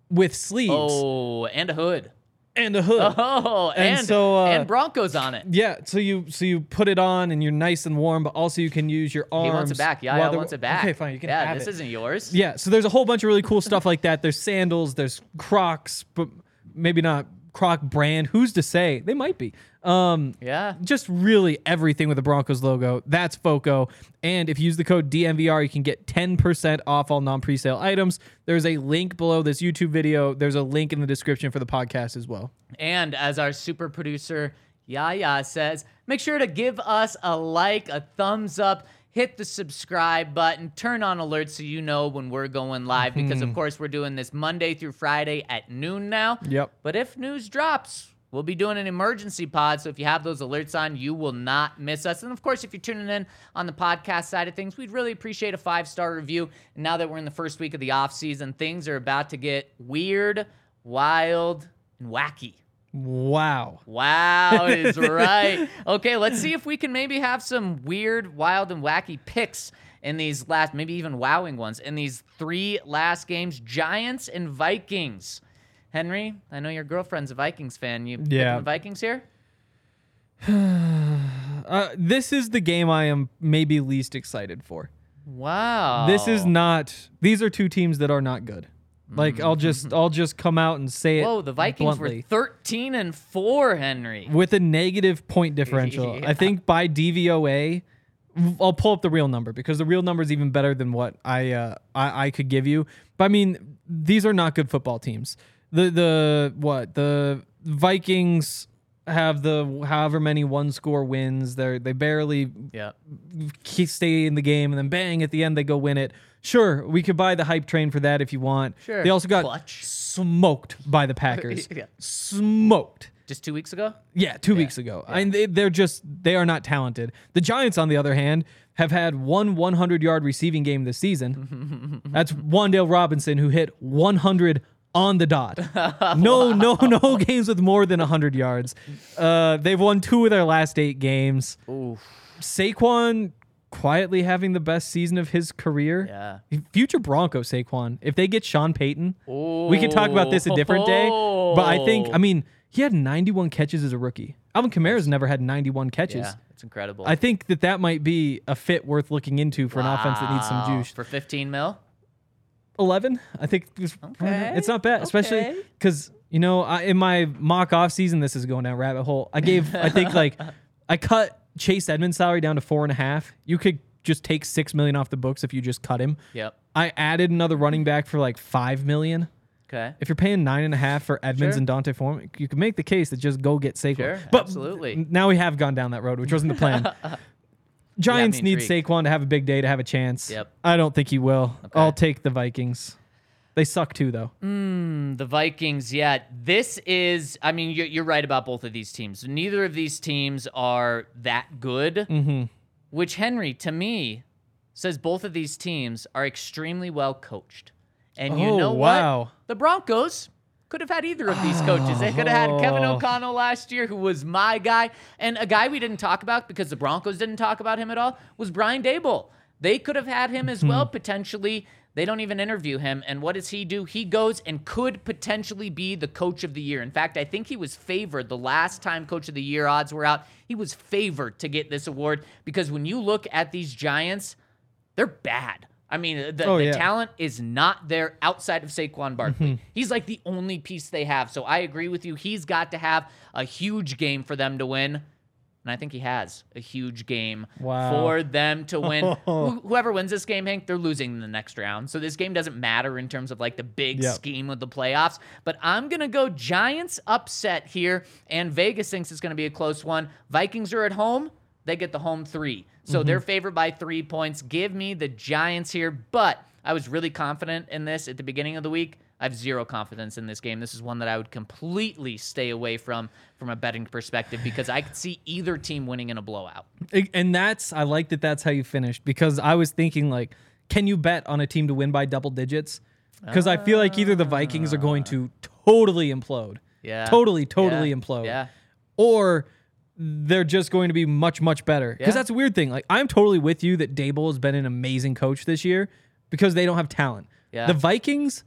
with sleeves Oh, and a hood. And a hood. Oh, And and so, uh, and Broncos on it. Yeah, so you so you put it on and you're nice and warm, but also you can use your arms. He wants it back. Yeah, yeah, wants it back. Okay, fine, you can yeah, this isn't yours. Yeah, so there's a whole bunch of really cool stuff like that. There's sandals, there's Crocs, but maybe not Croc brand. Who's to say? They might be. Um, Yeah. just really everything with the Broncos logo. That's FOCO. And if you use the code DNVR, you can get 10% off all non presale items. There's a link below this YouTube video. There's a link in the description for the podcast as well. And as our super producer Yaya says, make sure to give us a like, a thumbs up, hit the subscribe button, turn on alerts so you know when we're going live. Because of course we're doing this Monday through Friday at noon now. Yep. But if news drops, We'll be doing an emergency pod, so if you have those alerts on, you will not miss us. And of course, if you're tuning in on the podcast side of things, we'd really appreciate a five star review. And now that we're in the first week of the off season, things are about to get weird, wild, and wacky. Wow. Wow is right. Okay, let's see if we can maybe have some weird, wild, and wacky picks in these last, maybe even wowing ones in these three last games Giants and Vikings. Henry, I know your girlfriend's a Vikings fan. You Yeah. the Vikings here? Uh, this is the game I am maybe least excited for. Wow. This is not. These are two teams that are not good. Like I'll just I'll just come out and say it. Mm-hmm. Whoa, the Vikings bluntly. were 13 and 4, Henry. with a negative point differential. Yeah. I think by DVOA, I'll pull up the real number because the real number is even better than what I, uh, I I could give you. But I mean, these are not good football teams. The the what the Vikings have the however many one score wins. They they barely Yeah. stay in the game and then bang at the end they go win it. Sure, we could buy the hype train for that if you want. Sure. They also got Clutch. smoked by the Packers. Yeah. Smoked. Just two weeks ago? Yeah, two weeks ago. I And they, they're just they are not talented. The Giants, on the other hand, have had one 100 yard receiving game this season. That's Wan'Dale Robinson who hit 100 on the dot. No, no, no games with more than 100 yards. Uh, they've won two of their last eight games. Saquon quietly having the best season of his career. Yeah. Future Bronco Saquon. If they get Sean Payton, we could talk about this a different day. But I think, I mean, he had 91 catches as a rookie. Alvin Kamara's never had 91 catches. Yeah, it's incredible. I think that that might be a fit worth looking into for an offense that needs some juice. For 15 mil? 11, I think it's, Okay, it's not bad, especially okay. because you know I, in my mock off season, this is going down rabbit hole. I gave, I think like I cut Chase Edmonds' salary down to four and a half. You could just take six million off the books if you just cut him. Yep. I added another running back for like five million. Okay. If you're paying nine and a half for Edmonds Sure. and Dante Form, you could make the case that just go get Saquon. Sure, but absolutely. Now we have gone down that road, which wasn't the plan. Giants need intrigued. Saquon to have a big day to have a chance. Yep. I don't think he will. I'll take the Vikings. They suck too, though. The Vikings, yeah. This is, I mean, you're, you're right about both of these teams. Neither of these teams are that good, Mm-hmm. which Henry, to me, says both of these teams are extremely well coached. And you Oh, know wow. what? The Broncos could have had either of these coaches. They could have had Kevin Oh. O'Connell last year, who was my guy. And a guy we didn't talk about because the Broncos didn't talk about him at all was Brian Daboll. They could have had him as well, hmm. potentially. They don't even interview him. And what does he do? He goes and could potentially be the coach of the year. In fact, I think he was favored the last time coach of the year odds were out. He was favored to get this award because when you look at these Giants, they're bad. I mean, the, Oh, the yeah. talent is not there outside of Saquon Barkley. Mm-hmm. He's like the only piece they have. So I agree with you. He's got to have a huge game for them to win. And I think he has a huge game Wow. for them to win. Who- Whoever wins this game, Hank, they're losing in the next round. So this game doesn't matter in terms of like the big Yep. scheme of the playoffs. But I'm going to go Giants upset here. And Vegas thinks it's going to be a close one. Vikings are at home. They get the home three. So mm-hmm. they're favored by three points. Give me the Giants here. But I was really confident in this at the beginning of the week. I have zero confidence in this game. This is one that I would completely stay away from from a betting perspective because I could see either team winning in a blowout. And that's I like that that's how you finished because I was thinking like, can you bet on a team to win by double digits? Because I feel like either the Vikings are going to totally implode. Yeah. Totally, totally Yeah. implode. Yeah. Or they're just going to be much, much better. Because Yeah. that's a weird thing. Like I'm totally with you that Daboll has been an amazing coach this year because they don't have talent. Yeah. The Vikings,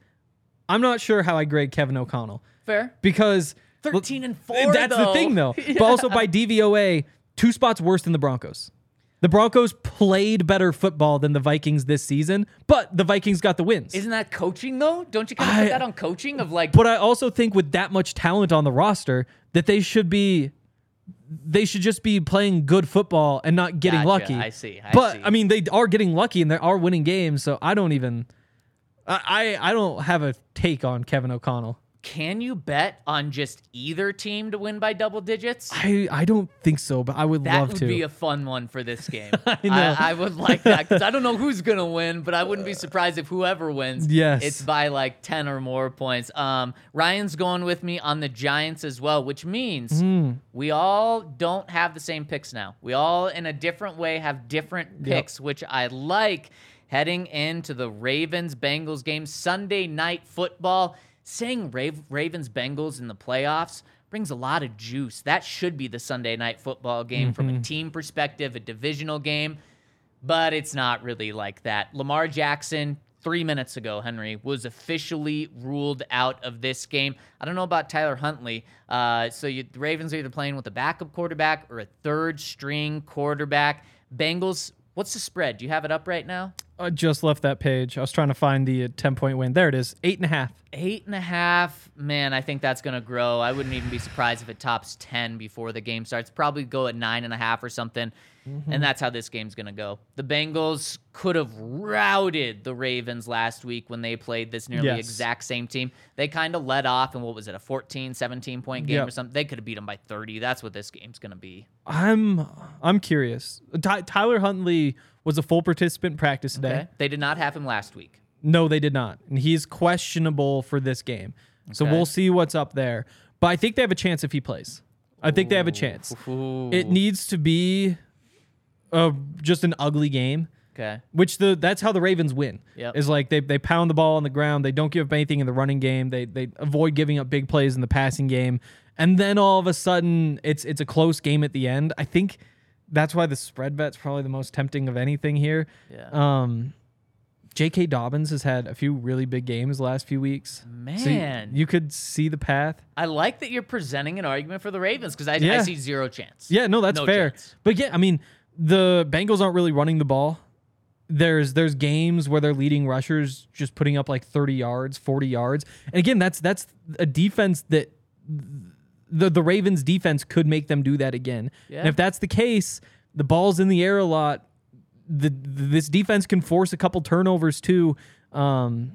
I'm not sure how I grade Kevin O'Connell Fair. because 13 and 4 that's the thing though. But also by DVOA, two spots worse than the Broncos. The Broncos played better football than the Vikings this season, but the Vikings got the wins. Isn't that coaching though? Don't you kind of I- put that on coaching of like But I also think with that much talent on the roster that they should be they should just be playing good football and not getting Gotcha. lucky. I see. I but see. I mean they are getting lucky and they are winning games, so I don't even I I, I don't have a take on Kevin O'Connell. Can you bet on just either team to win by double digits? I I don't think so, but I would That love would to. That would be a fun one for this game. I, know. I, would like that because I don't know who's gonna win, but I wouldn't be surprised if whoever wins, Yes. it's by like ten or more points. Um, Ryan's going with me on the Giants as well, which means Hmm. we all don't have the same picks now. We all, in a different way, have different picks, which I like. Heading into the Ravens Bengals game, Sunday night football. Saying Rav- Ravens Bengals in the playoffs brings a lot of juice. That should be the Sunday night football game from a team perspective, a divisional game, but it's not really like that. Lamar Jackson, three minutes ago, Henry, was officially ruled out of this game. I don't know about Tyler Huntley. Uh, so you, the Ravens are either playing with a backup quarterback or a third string quarterback. Bengals, what's the spread? Do you have it up right now? I just left that page. I was trying to find the uh, 10 point win. There it is. Eight and a half. Eight and a half. Man, I think that's going to grow. I wouldn't even be surprised if it tops 10 before the game starts. Probably go at nine and a half or something. And that's how this game's going to go. The Bengals could have routed the Ravens last week when they played this nearly Yes. exact same team. They kind of let off, and what was it, a 14, 17 point game Yep. or something? They could have beat them by 30. That's what this game's going to be. I'm I'm curious. Ty- Tyler Huntley was a full participant practice today. Okay? They did not have him last week. No, they did not. And he's questionable for this game. So Okay. we'll see what's up there. But I think they have a chance if he plays. I think they have a chance. Ooh. It needs to be uh, just an ugly game. Okay. Which the that's how the Ravens win. Yep. Is like they they pound the ball on the ground. They don't give up anything in the running game. They they avoid giving up big plays in the passing game. And then all of a sudden it's it's a close game at the end. I think that's why the spread bet's probably the most tempting of anything here. Yeah. Um J.K. Dobbins has had a few really big games the last few weeks. So you- Man. you, could see the path. I like that you're presenting an argument for the Ravens because I, I see zero chance. Yeah, no, that's No fair. chance. But yeah, I mean, the Bengals aren't really running the ball. There's there's games where they're leading rushers just putting up like 30 yards, 40 yards. And again, that's that's a defense that the the Ravens defense could make them do that again. Yeah. And if that's the case, the ball's in the air a lot. The, this defense can force a couple turnovers too. Um,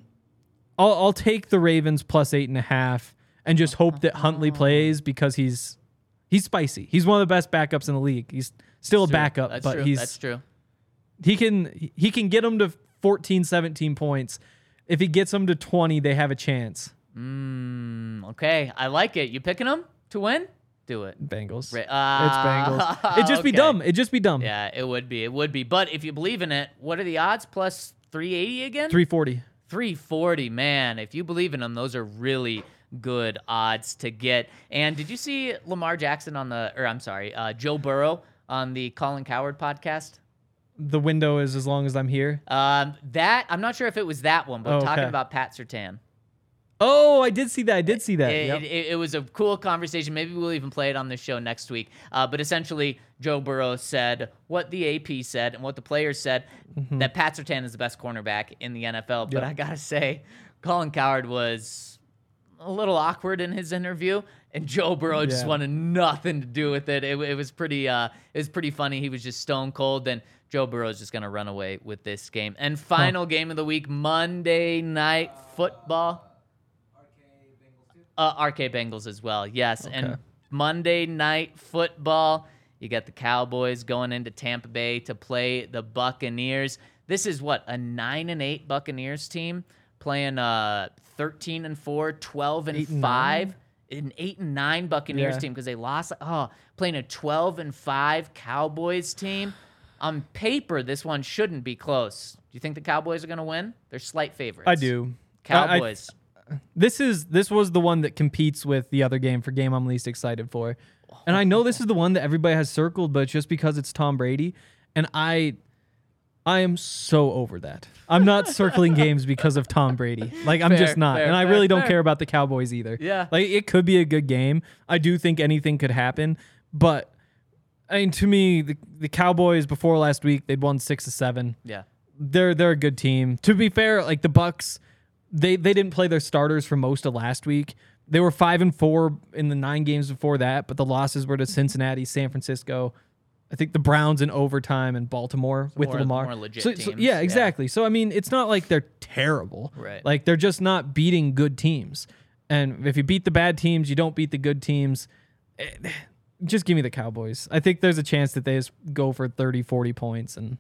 I'll, I'll take the Ravens plus eight and a half and just hope that Huntley plays because he's he's spicy. He's one of the best backups in the league. He's still a backup, That's but true. he's That's true. he can he can get them to 14, 17 points. If he gets them to 20, they have a chance. Mm, okay, I like it. You picking them to win? Do it. Bengals. Ra- it's Ah, Bengals. It'd just be dumb. It'd just be dumb. Yeah, it would be. It would be. But if you believe in it, what are the odds? Plus 380 again? 340. 340, man. If you believe in them, those are really good odds to get. And did you see Lamar Jackson on the, or I'm sorry, uh, Joe Burrow on the Colin Cowherd podcast? The window is as long as I'm here. Um, that I'm not sure if it was that one, but Oh, talking about Pat Surtain. Oh, I did see that. I did see that. It, Yep. it, it was a cool conversation. Maybe we'll even play it on the show next week. Uh, but essentially, Joe Burrow said what the AP said and what the players said that Pat Surtain is the best cornerback in the NFL. But I gotta say, Colin Cowherd was a little awkward in his interview, and Joe Burrow just Yeah. wanted nothing to do with it. It, it was pretty, uh, it was pretty funny. He was just stone cold, and Joe Burrow's just gonna run away with this game. And final game of the week, Monday Night Football. Uh, RK Bengals as well, yes. And Monday Night Football, you got the Cowboys going into Tampa Bay to play the Buccaneers. This is what a nine and eight Buccaneers team playing uh 13 and 4, 12 and, Eight and 5, an 8 and 9 Buccaneers Yeah. team because they lost oh, playing a 12 and 5 Cowboys team. On paper, this one shouldn't be close. Do you think the Cowboys are going to win? They're slight favorites. I do. Cowboys. This is this was the one that competes with the other game for game I'm least excited for. And I know this is the one that everybody has circled, but just because it's Tom Brady. And I I am so over that. I'm not circling games because of Tom Brady. Like I'm Fair, just not. fair, and I fair, really don't care about the Cowboys either. Yeah. Like it could be a good game. I do think anything could happen, but I mean to me the, the Cowboys before last week they'd won 6 to 7 yeah. they're they're a good team. To be fair, like the Bucs, they they didn't play their starters for most of last week. They were five and four in the nine games before that, but the losses were to Cincinnati, San Francisco, I think the Browns in overtime, and Baltimore with more- Lamar. more legit So- so- teams, yeah, yeah. exactly. So I mean, it's not like they're terrible. Right. Like they're just not beating good teams. And if you beat the bad teams, you don't beat the good teams. Eh, Just give me the Cowboys. I think there's a chance that they just go for 30, 40 points. And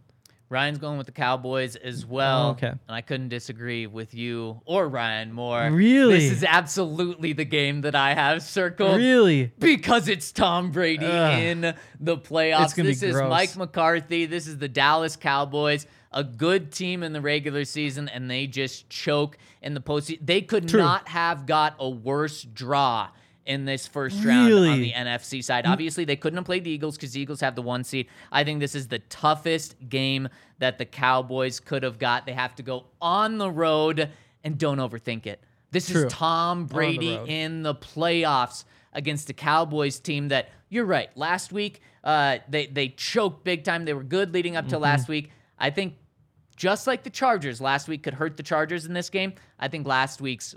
Ryan's going with the Cowboys as oh, well. Okay. And I couldn't disagree with you or Ryan more. Really? This is absolutely the game that I have circled. really, Because it's Tom Brady Ugh. in the playoffs. It's gonna be this is gross. Mike McCarthy. This is the Dallas Cowboys, a good team in the regular season, and they just choke in the postseason. They could True. not have got a worse draw in this first round on the NFC side. Obviously, they couldn't have played the Eagles because the Eagles have the one seed. I think this is the toughest game that the Cowboys could have got. They have to go on the road and don't overthink it. This True. is Tom Brady road. in the playoffs against the Cowboys team that you're right. Last week, uh, they they choked big time. They were good leading up to Mm-hmm. last week. I think just like the Chargers last week could hurt the Chargers in this game. I think last week's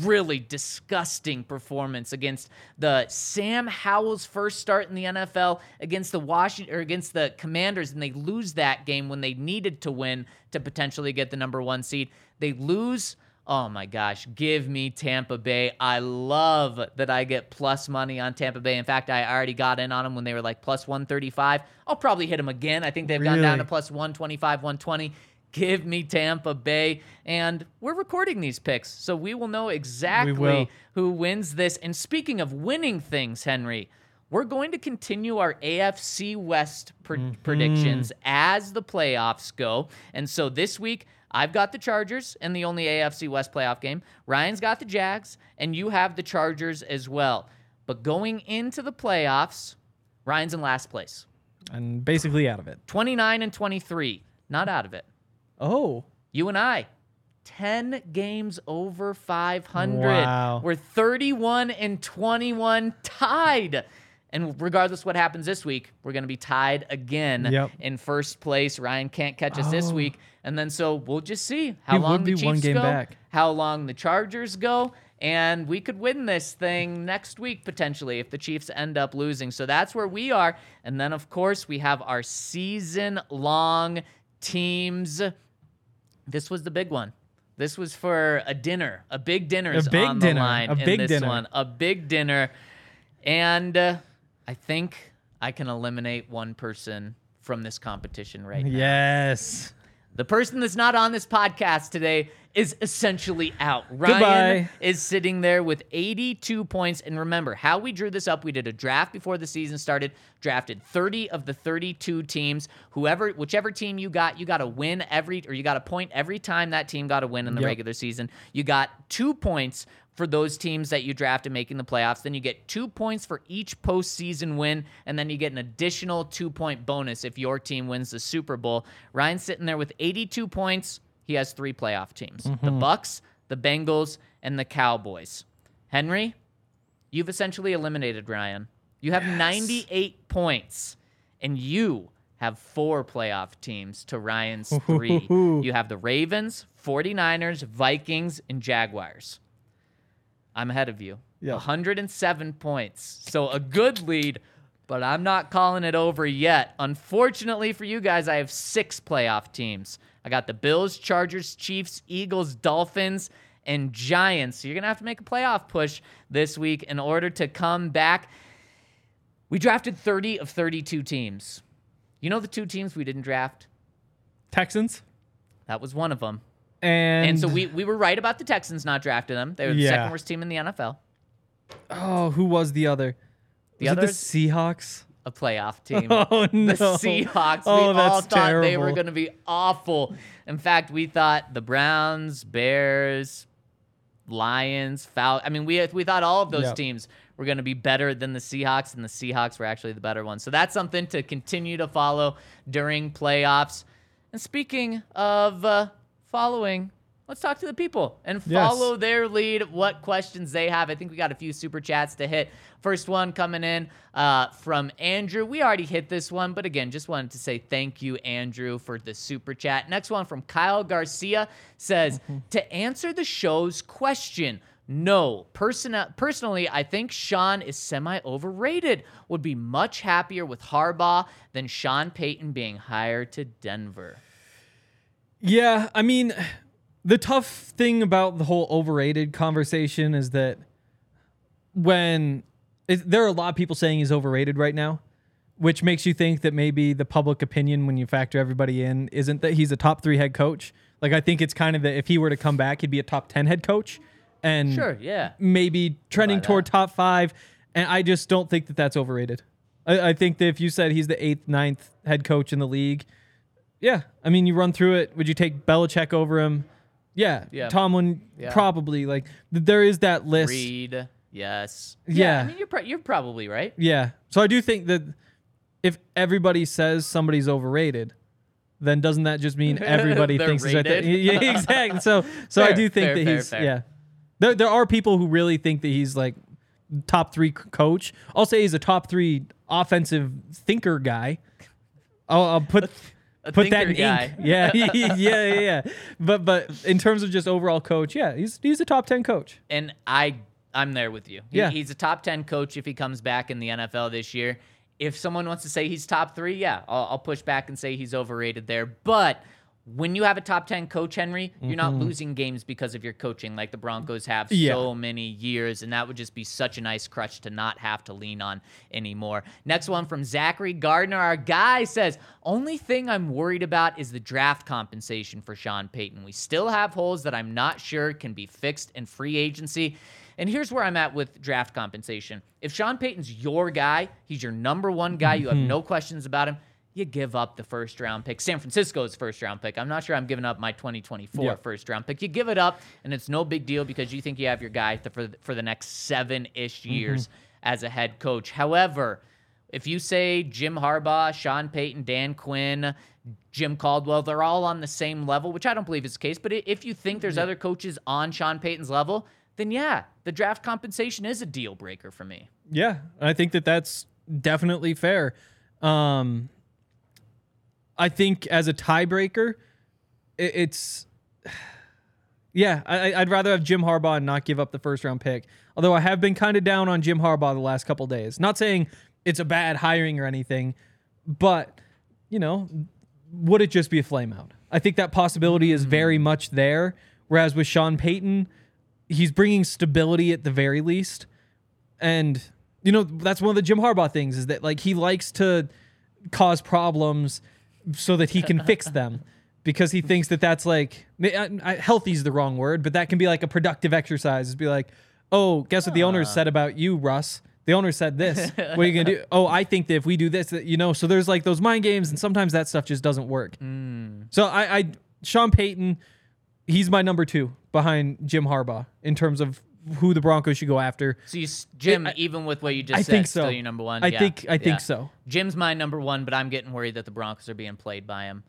really disgusting performance against the Sam Howell's first start in the NFL against the Washington or against the Commanders and they lose that game when they needed to win to potentially get the number 1 seed. They lose Oh my gosh, give me Tampa Bay. I love that I get plus money on Tampa Bay. In fact, I already got in on them when they were like plus 135. I'll probably hit them again. I think they've gone down to plus 125, 120. Give me Tampa Bay. And we're recording these picks, so we will know exactly will. who wins this. And speaking of winning things, Henry, we're going to continue our AFC West pr- Mm-hmm. predictions as the playoffs go. And so this week, I've got the Chargers in the only AFC West playoff game. Ryan's got the Jags, and you have the Chargers as well. But going into the playoffs, Ryan's in last place. and basically out of it. 29 and 23, not out of it. Oh, You and I, 10 games over 500. Wow. We're 31 and 21 tied. And regardless what happens this week, we're going to be tied again Yep. in first place. Ryan can't catch us this Oh. week. And then so we'll just see how He long the Chiefs go, back. how long the Chargers go, and we could win this thing next week potentially if the Chiefs end up losing. So that's where we are. And then of course we have our season long teams. This was the big one. This was for a dinner, a big dinner, A big on the dinner, line a in big this dinner. one, a big dinner, and uh, I think I can eliminate one person from this competition right now. yes. The person that's not on this podcast today is essentially out. Ryan Goodbye. is sitting there with 82 points. And remember, how we drew this up, we did a draft before the season started, drafted 30 of the 32 teams. Whoever, whichever team you got, you got to win every, or you got a point every time that team got a win in the Yep. regular season. You got two points for those teams that you draft and making the playoffs. Then you get two points for each postseason win, and then you get an additional two point bonus if your team wins the Super Bowl. Ryan's sitting there with 82 points. He has three playoff teams: the mm-hmm. Bucs, the Bengals, and the Cowboys. Henry, you've essentially eliminated Ryan. You have 98 points, and you have four playoff teams to Ryan's three. you have the Ravens, 49ers, Vikings, and Jaguars. I'm ahead of you. Yeah. 107 points. So a good lead, but I'm not calling it over yet. Unfortunately for you guys, I have six playoff teams. I got the Bills, Chargers, Chiefs, Eagles, Dolphins, and Giants. So you're going to have to make a playoff push this week in order to come back. We drafted 30 of 32 teams. You know the two teams we didn't draft? Texans. That was one of them. And, And so we, we were right about the Texans not drafting them. They were the Yeah. second worst team in the NFL. oh, who was the other? The was it the Seahawks? A playoff team. Oh no. The Seahawks. Oh, we all thought they were going to be awful. In fact, we thought the Browns, Bears, Lions, Foul. I mean, we we thought all of those Yep. teams were going to be better than the Seahawks, and the Seahawks were actually the better ones. So that's something to continue to follow during playoffs. And speaking of uh, following, let's talk to the people and Yes. follow their lead. What questions they have? I think we got a few super chats to hit. First one coming in uh, from Andrew. We already hit this one, but again, just wanted to say thank you, Andrew, for the super chat. Next one from Kyle Garcia says to answer the show's question. No, person- personally, I think Sean is semi overrated. Would be much happier with Harbaugh than Sean Payton being hired to Denver. Yeah, I mean, the tough thing about the whole overrated conversation is that when it, there are a lot of people saying he's overrated right now, which makes you think that maybe the public opinion, when you factor everybody in, isn't that he's a top three head coach. Like I think it's kind of that if he were to come back, he'd be a top ten head coach, and Sure, yeah. maybe trending toward top five. And I just don't think that that's overrated. I, I think that if you said he's the eighth, ninth head coach in the league, yeah. I mean, you run through it. Would you take Belichick over him? Yeah. Yeah. Tomlin, Yeah. probably. Like th- there is that list. Reid, yes. Yeah. I mean, you're pro- you're probably right. Yeah. So I do think that if everybody says somebody's overrated, then doesn't that just mean everybody They're thinks he's right there? rated. Yeah, exactly. So so I Fair, do think fair, that fair, he's fair. yeah. There there are people who really think that he's like top three c- coach. I'll say he's a top three offensive thinker guy. I'll, I'll put A put that in guy. ink. Yeah, yeah, yeah, yeah. But but in terms of just overall coach, yeah, he's he's a top ten coach. and I I'm there with you. He- Yeah. he's a top ten coach if he comes back in the NFL this year. If someone wants to say he's top three, yeah, I'll, I'll push back and say he's overrated there. But when you have a top ten coach, Henry, you're not losing games because of your coaching like the Broncos have Mm-hmm. Yeah. so many years, and that would just be such a nice crutch to not have to lean on anymore. Next one from Zachary Gardner, our guy says, only thing I'm worried about is the draft compensation for Sean Payton. We still have holes that I'm not sure can be fixed in free agency. And here's where I'm at with draft compensation. If Sean Payton's your guy, he's your number one guy, you have no questions about him. You give up the first round pick. San Francisco's first round pick. I'm not sure I'm giving up my 2024 Yeah. first round pick. You give it up, and it's no big deal because you think you have your guy for, for the next seven ish years as a head coach. However, if you say Jim Harbaugh, Sean Payton, Dan Quinn, Jim Caldwell, they're all on the same level, which I don't believe is the case. But if you think there's other coaches on Sean Payton's level, then yeah, the draft compensation is a deal breaker for me. Yeah, I think that that's definitely fair. Um, I think as a tiebreaker, it's yeah. I, I'd rather have Jim Harbaugh and not give up the first round pick. Although I have been kind of down on Jim Harbaugh the last couple days. Not saying it's a bad hiring or anything, but you know, would it just be a flameout? I think that possibility is very mm-hmm. much there. Whereas with Sean Payton, he's bringing stability at the very least and you know that's one of the Jim Harbaugh things is that like he likes to cause problems so that he can fix them because he thinks that that's like I, uh, I, healthy is the wrong word, but that can be like a productive exercise. Is be like, oh, guess what the owner said about you, Russ. The owner said this. What are you gonna do? Oh, I think that if we do this, that you know. So there's like those mind games, and sometimes that stuff just doesn't work. Mm. So I, I, Sean Payton, he's my number two behind Jim Harbaugh in terms of who the Broncos should go after. So you, Jim, I- even with what you just I said, think so. still your number one. I Yeah, think- I think so. Jim's my number one, but I'm getting worried that the Broncos are being played by him.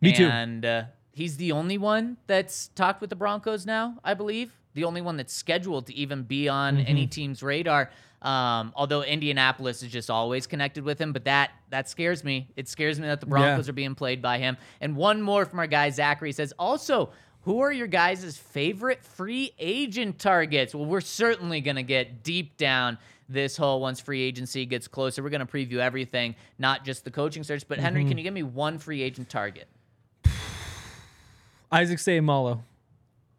Me too. And uh, he's the only one that's talked with the Broncos now, I believe. The only one that's scheduled to even be on Mm-hmm. any team's radar. Um, although Indianapolis is just always connected with him, but that that scares me. It scares me that the Broncos are being played by him. And one more from our guy Zachary says, also, who are your guys' favorite free agent targets? Well, we're certainly gonna get deep down this hole once free agency gets closer. We're gonna preview everything, not just the coaching search. But Henry, Mm-hmm. can you give me one free agent target? Isaac Seumalo.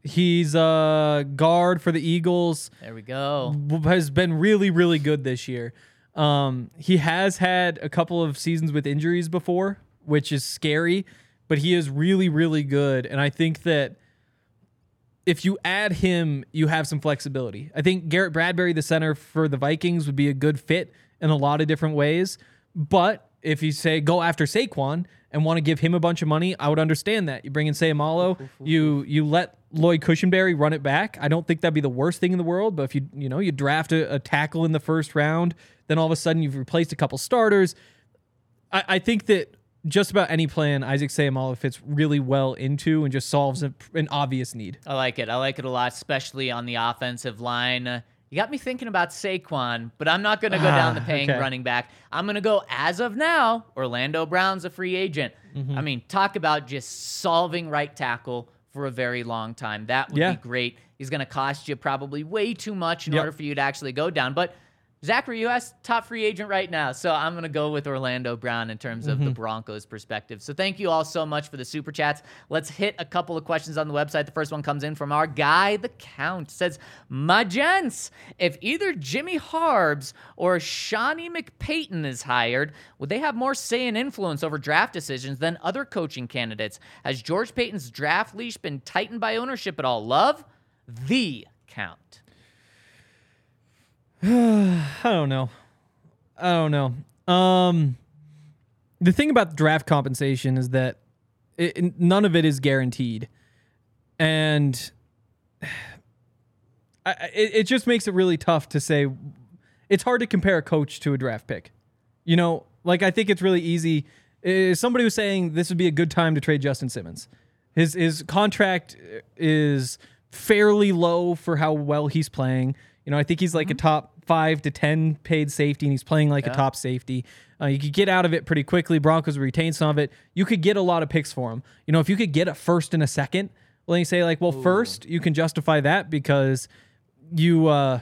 He's a guard for the Eagles. There we go. Has been really, really good this year. Um, he has had a couple of seasons with injuries before, which is scary, but he is really, really good. And I think that if you add him, you have some flexibility. I think Garrett Bradbury, the center for the Vikings, would be a good fit in a lot of different ways. But if you say go after Saquon and want to give him a bunch of money, I would understand that. You bring in Seumalo, you you let Lloyd Cushenberry run it back. I don't think that'd be the worst thing in the world. But if you you know you draft a, a tackle in the first round, then all of a sudden you've replaced a couple starters. I, I think that just about any plan Isaac Seumalo fits really well into and just solves a, an obvious need. I like it. I like it a lot, especially on the offensive line. You got me thinking about Saquon, but I'm not going to go down the Ah, paying okay. running back. I'm going to go as of now. Orlando Brown's a free agent. Mm-hmm. I mean, talk about just solving right tackle for a very long time. That would Yeah. be great. He's going to cost you probably way too much in Yep. order for you to actually go down, but Zachary, you asked top free agent right now, so I'm gonna go with Orlando Brown in terms of Mm-hmm. the Broncos' perspective. So thank you all so much for the super chats. Let's hit a couple of questions on the website. The first one comes in from our guy, the Count. Says, "My gents, if either Jimmy Harbs or Shawnee McPayton is hired, would they have more say and influence over draft decisions than other coaching candidates? Has George Paton's draft leash been tightened by ownership at all? Love, the Count." I don't know. I don't know. Um, the thing about draft compensation is that it, none of it is guaranteed, and I, it, it just makes it really tough to say. It's hard to compare a coach to a draft pick. You know, like I think it's really easy. Uh, somebody was saying this would be a good time to trade Justin Simmons. His his contract is fairly low for how well he's playing. You know, I think he's like a top five to ten paid safety, and he's playing like a top safety. Uh, you could get out of it pretty quickly. Broncos retain some of it. You could get a lot of picks for him. You know, if you could get a first and a second, well, you say like, well, first you can justify that because you uh,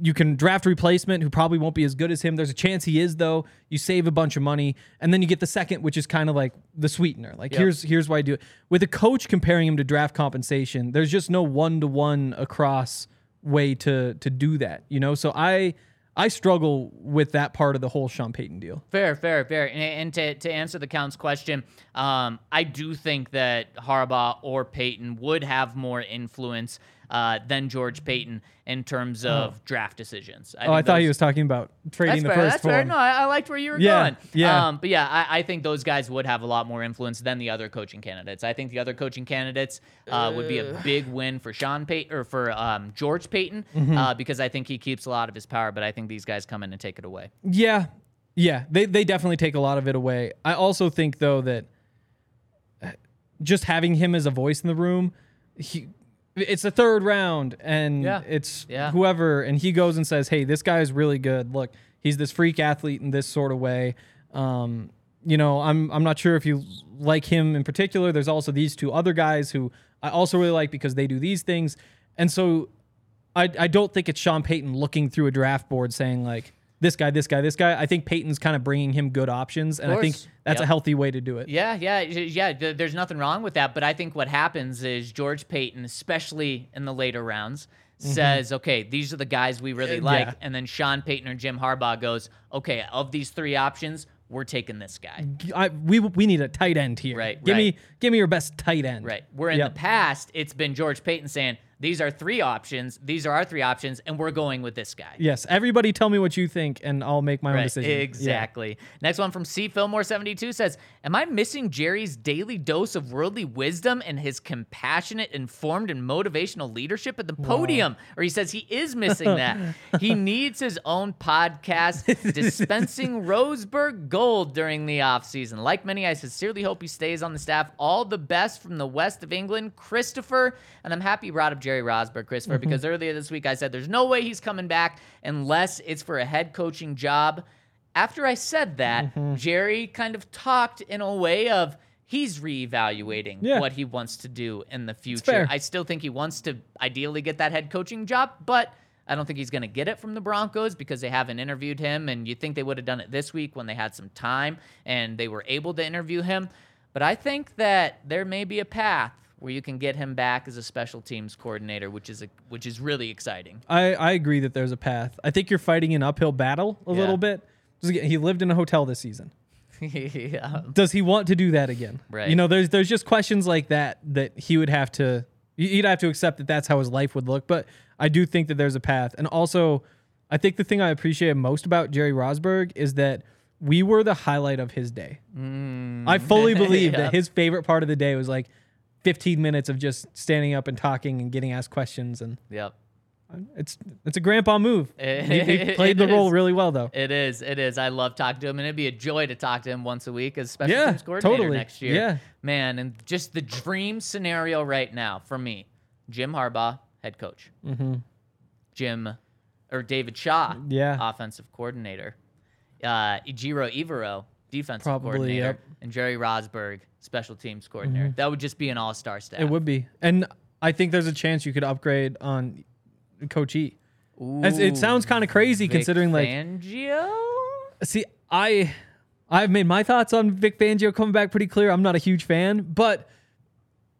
you can draft a replacement who probably won't be as good as him. There's a chance he is though. You save a bunch of money, and then you get the second, which is kind of like the sweetener. Like here's here's why I do it. With a coach comparing him to draft compensation, there's just no one to one across way to to do that. You know, so I I struggle with that part of the whole Sean Payton deal. Fair, fair, fair. And, and to, to answer the count's question, um, I do think that Harbaugh or Payton would have more influence uh, than George Paton in terms of draft decisions. oh, I thought he was talking about trading the fair. first That's fair. No, I, I liked where you were Yeah, going. yeah. Um, but yeah, I, I think those guys would have a lot more influence than the other coaching candidates. I think the other coaching candidates uh, would be a big win for Sean Payton or for um, George Paton Mm-hmm. uh, because I think he keeps a lot of his power. But I think these guys come in and take it away. Yeah. Yeah. They they definitely take a lot of it away. I also think though that uh, just having him as a voice in the room, he it's the third round and Yeah. it's Yeah. whoever and he goes and says, "Hey, this guy is really good. Look, he's this freak athlete in this sort of way." Um, you know, I'm I'm not sure if you like him in particular. There's also these two other guys who I also really like because they do these things. And so I, I don't think it's Sean Payton looking through a draft board saying like this guy, this guy, this guy. I think Paton's kind of bringing him good options, and I think that's a healthy way to do it. Yeah, yeah, yeah. There's nothing wrong with that, but I think what happens is George Paton, especially in the later rounds, mm-hmm. says, "Okay, these are the guys we really like," yeah. and then Sean Payton or Jim Harbaugh goes, "Okay, of these three options, we're taking this guy." I, we we need a tight end here. Right, Give right. me give me your best tight end. Right. Where in Yep. the past, it's been George Paton saying, "These are three options. These are our three options, and we're going with this guy." Yes. Everybody, tell me what you think, and I'll make my own Right, decision. Yeah. exactly. Next one from C Fillmore seventy two says, "Am I missing Jerry's daily dose of worldly wisdom and his compassionate, informed, and motivational leadership at the podium?" Or he says he is missing that. he needs his own podcast, dispensing Rosburg Gold during the off season. Like many, I sincerely hope he stays on the staff. All the best from the west of England, Christopher. And I'm happy you brought up Jerry Rosburg, Christopher, mm-hmm. because earlier this week I said there's no way he's coming back unless it's for a head coaching job. After I said that, mm-hmm. Jerry kind of talked in a way of he's reevaluating Yeah. what he wants to do in the future. I still think he wants to ideally get that head coaching job, but I don't think he's going to get it from the Broncos because they haven't interviewed him. And you think they would have done it this week when they had some time and they were able to interview him. But I think that there may be a path where you can get him back as a special teams coordinator, which is a, which is really exciting. I, I agree that there's a path. I think you're fighting an uphill battle a Yeah. little bit. He lived in a hotel this season. yeah. Does he want to do that again? Right. You know, there's there's just questions like that that he would have to he'd have to accept that that's how his life would look. But I do think that there's a path, and also I think the thing I appreciate most about Jerry Rosburg is that we were the highlight of his day. I fully believe Mm. That his favorite part of the day was like 15 minutes of just standing up and talking and getting asked questions, and Yep. it's it's a grandpa move. he, he played the role really well, though. It is. It is. I love talking to him, and it'd be a joy to talk to him once a week as special Yeah, teams coordinator totally. next year. Yeah. man, and just the dream scenario right now for me: Jim Harbaugh, head coach. Mm-hmm. Jim or David Shaw, Yeah. offensive coordinator. Uh, Ejiro Evero, defensive Probably, coordinator, yep. and Jerry Rosburg, special teams coordinator. Mm-hmm. That would just be an all-star staff. It would be, and I think there's a chance you could upgrade on Coach E. As- it sounds kind of crazy considering like Fangio? See, I I've made my thoughts on Vic Fangio coming back pretty clear. I'm not a huge fan, but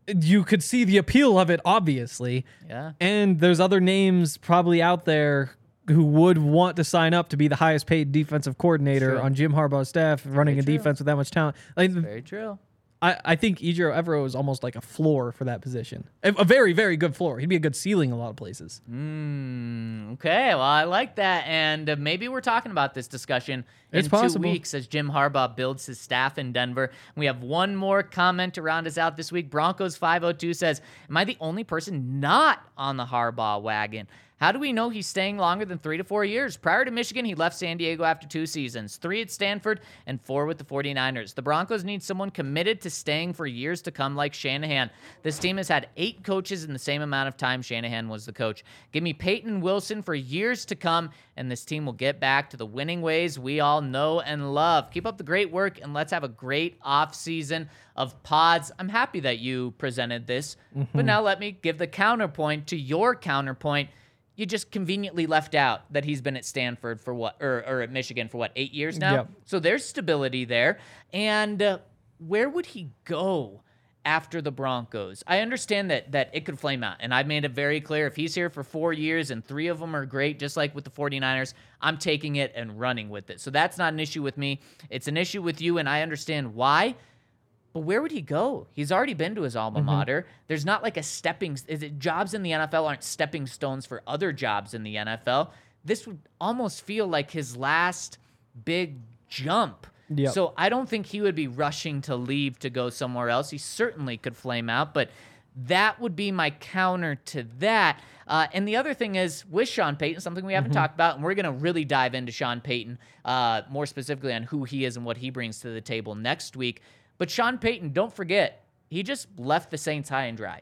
you could see the appeal of it obviously. Yeah. And there's other names probably out there who would want to sign up to be the highest paid defensive coordinator True. on Jim Harbaugh's staff, running a defense with that much talent. Like Very true. I, I think Ejiro Evero is almost like a floor for that position. A, a very, very good floor. He'd be a good ceiling in a lot of places. Mm, okay, well, I like that. And uh, maybe we're talking about this discussion It's in possible. two weeks as Jim Harbaugh builds his staff in Denver. We have one more comment to round us out this week. Broncos 502 says, Am I the only person not on the Harbaugh wagon? How do we know he's staying longer than three to four years? Prior to Michigan, he left San Diego after two seasons, three at Stanford and four with the 49ers. The Broncos need someone committed to staying for years to come, like Shanahan. This team has had eight coaches in the same amount of time Shanahan was the coach. Give me Peyton Wilson for years to come, and this team will get back to the winning ways we all know and love. Keep up the great work, and let's have a great offseason of pods. I'm happy that you presented this, but mm-hmm. now let me give the counterpoint to your counterpoint you just conveniently left out that he's been at Stanford for what, or, or at Michigan for what, eight years now? Yep. So there's stability there. And uh, where would he go after the Broncos? I understand that that it could flame out. And I've made it very clear if he's here for four years and three of them are great, just like with the 49ers, I'm taking it and running with it. So that's not an issue with me. It's an issue with you, and I understand why. But where would he go? He's already been to his alma mater. There's not like a stepping. Is it jobs in the NFL aren't stepping stones for other jobs in the NFL? This would almost feel like his last big jump. Yep. So I don't think he would be rushing to leave to go somewhere else. He certainly could flame out, but that would be my counter to that. Uh, and the other thing is with Sean Payton, something we haven't talked about, and we're going to really dive into Sean Payton uh, more specifically on who he is and what he brings to the table next week. But Sean Payton, don't forget, he just left the Saints high and dry.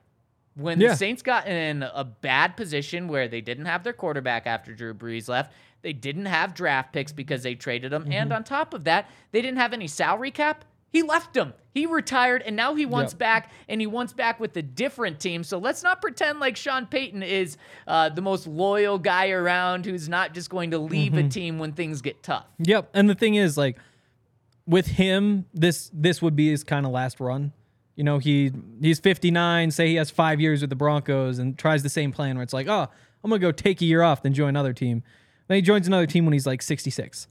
When Yeah. the Saints got in a bad position where they didn't have their quarterback after Drew Brees left, they didn't have draft picks because they traded them, and on top of that, they didn't have any salary cap. He left them. He retired, and now he wants Yep. back, and he wants back with a different team. So let's not pretend like Sean Payton is uh, the most loyal guy around who's not just going to leave a team when things get tough. Yep. And the thing is, like, with him, this this would be his kind of last run. You know, he he's 59. Say he has five years with the Broncos and tries the same plan where it's like, oh, I'm gonna go take a year off, then join another team. Then he joins another team when he's like 66.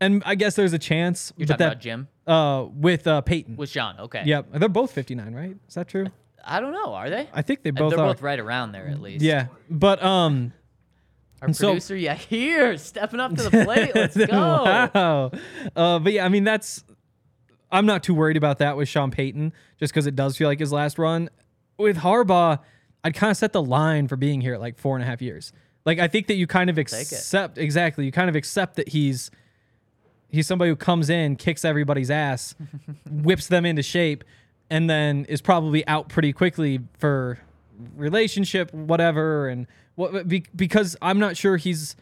And I guess there's a chance. You're talking that, about Jim Uh, with uh, Payton. with Sean. Okay. Yep. They're both 59, right? Is that true? I don't know. Are they? I think they Uh, both They're are. both right around there at least. Yeah. But um, Our so- producer, yeah, here, stepping up to the plate. Let's go. wow. Uh, but yeah, I mean that's. I'm not too worried about that with Sean Payton, just because it does feel like his last run. With Harbaugh, I'd kind of set the line for being here at like four and a half years. Like I think that you kind of accept exactly. You kind of accept that he's he's somebody who comes in, kicks everybody's ass, whips them into shape, and then is probably out pretty quickly for relationship, whatever, and what be, because I'm not sure he's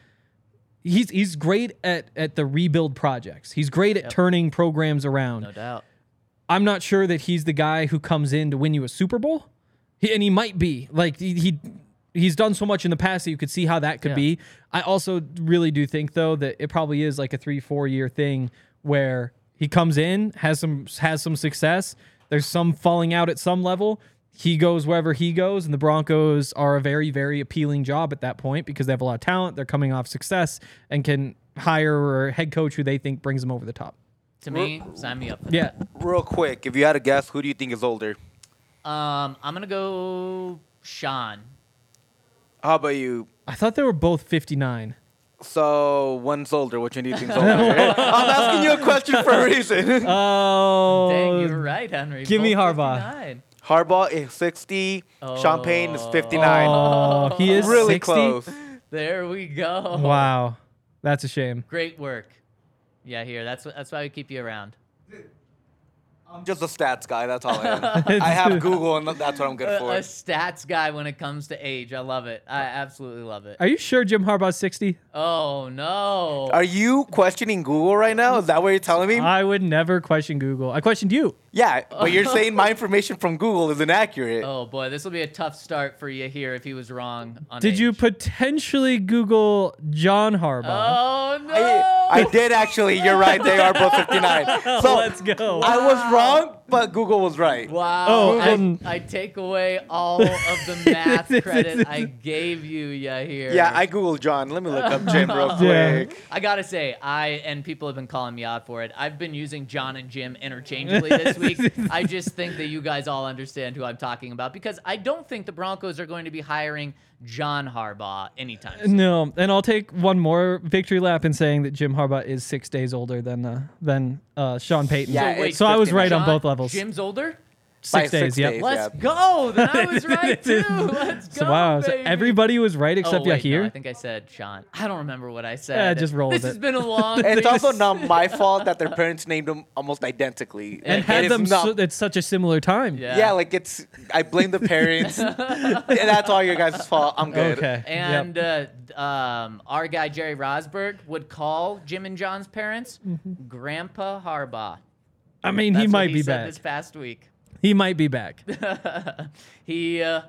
he's he's great at at the rebuild projects. He's great at turning programs around. No doubt. I'm not sure that he's the guy who comes in to win you a Super Bowl. He, and he might be. Like he, he he's done so much in the past that you could see how that could Yeah. be. I also really do think though that it probably is like a 3-4 year thing where he comes in, has some has some success, there's some falling out at some level. He goes wherever he goes, and the Broncos are a very, very appealing job at that point because they have a lot of talent. They're coming off success and can hire a head coach who they think brings them over the top. To me, sign me up. for Yeah, Real quick, if you had to guess, who do you think is older? Um, I'm gonna go Sean. How about you? I thought they were both 59. So one's older. Which one do you think is older? I'm asking you a question for a reason. Oh, Dang, You're right, Henry. give me Both Harbaugh. 59. Harbaugh is 60. Sean Payne is 59. Oh, he is really 60? close. There we go. Wow, that's a shame. Great work. Yeah, here. That's that's why we keep you around. I'm Just a stats guy. That's all I am. I have Google, and that's what I'm good A, for. a stats guy when it comes to age. I love it. I absolutely love it. Are you sure Jim Harbaugh's 60? Oh no. Are you questioning Google right now? Is that what you're telling me? I would never question Google. I questioned you. Yeah, but you're saying my information from Google is inaccurate. Oh boy, this will be a tough start for you here if he was wrong on Did you potentially Google John Harbaugh? Oh no. I, I did actually. You're right. They are both 59. So Let's go. I was wrong, but Google was right. Wow. Oh, I, um, I take away all of the math credit I gave you, Yahir. Yeah, I googled John. Let me look up Jim real Yeah. quick. I gotta say, I and people have been calling me out for it. I've been using John and Jim interchangeably this week. I just think that you guys all understand who I'm talking about because I don't think the Broncos are going to be hiring John Harbaugh anytime soon. No, and I'll take one more victory lap in saying that Jim Harbaugh is six days older than uh, than uh, Sean Payton. Yeah, So wait, so I was 59. right on both levels. Jim's older. By six days. six Yep. days. Let's Yeah. go. Then I was right too. Let's go. So wow, so everybody was right Oh, except wait, no, I think I said Sean. I don't remember what I said. Yeah, just roll This with has it. been a long. And it's also not my fault that their parents named them almost identically. and It had is them not- so, at such a similar time. Yeah. yeah. like it's. I blame the parents. and that's all your guys' fault. I'm good. Okay. Yep. And uh, um, our guy Jerry Rosburg would call Jim and John's parents Grandpa Harbaugh. I mean, That's he might he be back. this past week. He might be back. he, uh,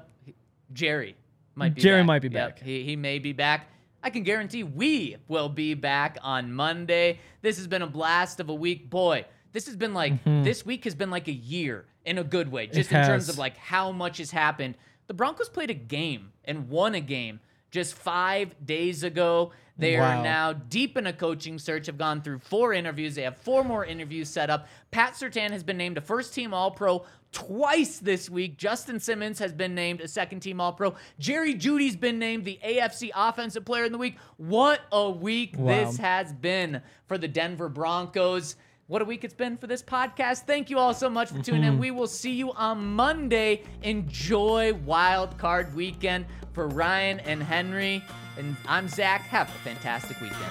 Jerry, might be Jerry back. might be Yep, back. he, he may be back. I can guarantee we will be back on Monday. This has been a blast of a week. Boy, this has been like, this week has been like a year in a good way, just in terms of like how much has happened. The Broncos played a game and won a game just five days ago. They are now deep in a coaching search, have gone through four interviews. They have four more interviews set up. Pat Surtain has been named a first team All Pro twice this week. Justin Simmons has been named a second team All Pro. Jerry Jeudy's been named the AFC Offensive Player in the Week. What a week Wow. this has been for the Denver Broncos. What a week it's been for this podcast. Thank you all so much for tuning in. Mm-hmm. We will see you on Monday. Enjoy Wild Card Weekend for Ryan and Henry. And I'm Zac. Have a fantastic weekend.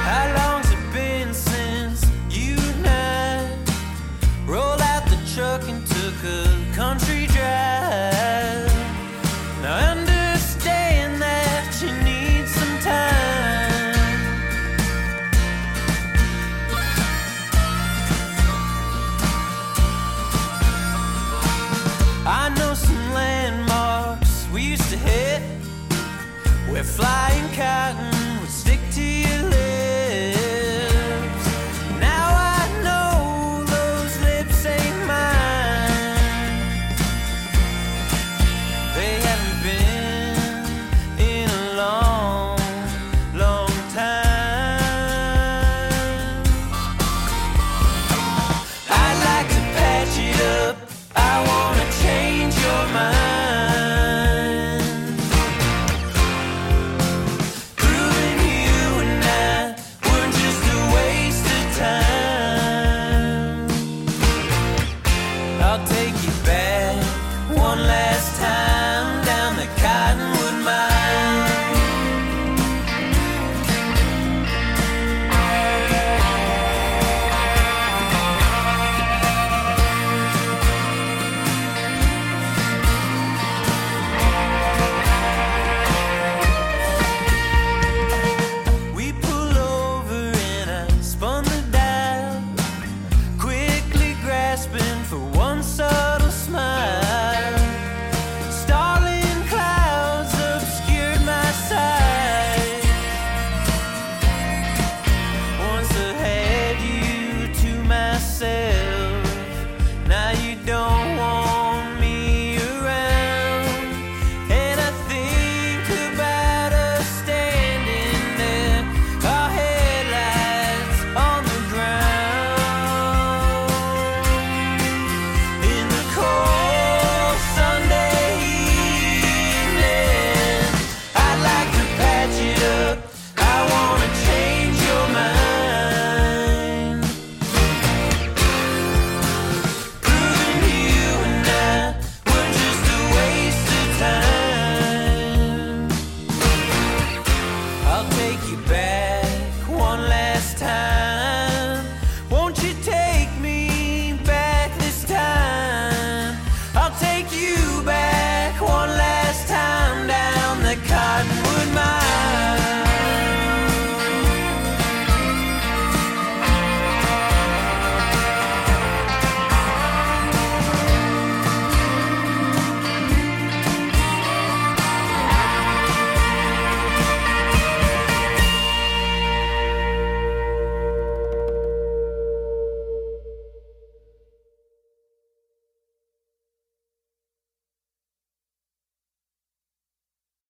How long's it been since you and I rolled out the truck and took a country drive?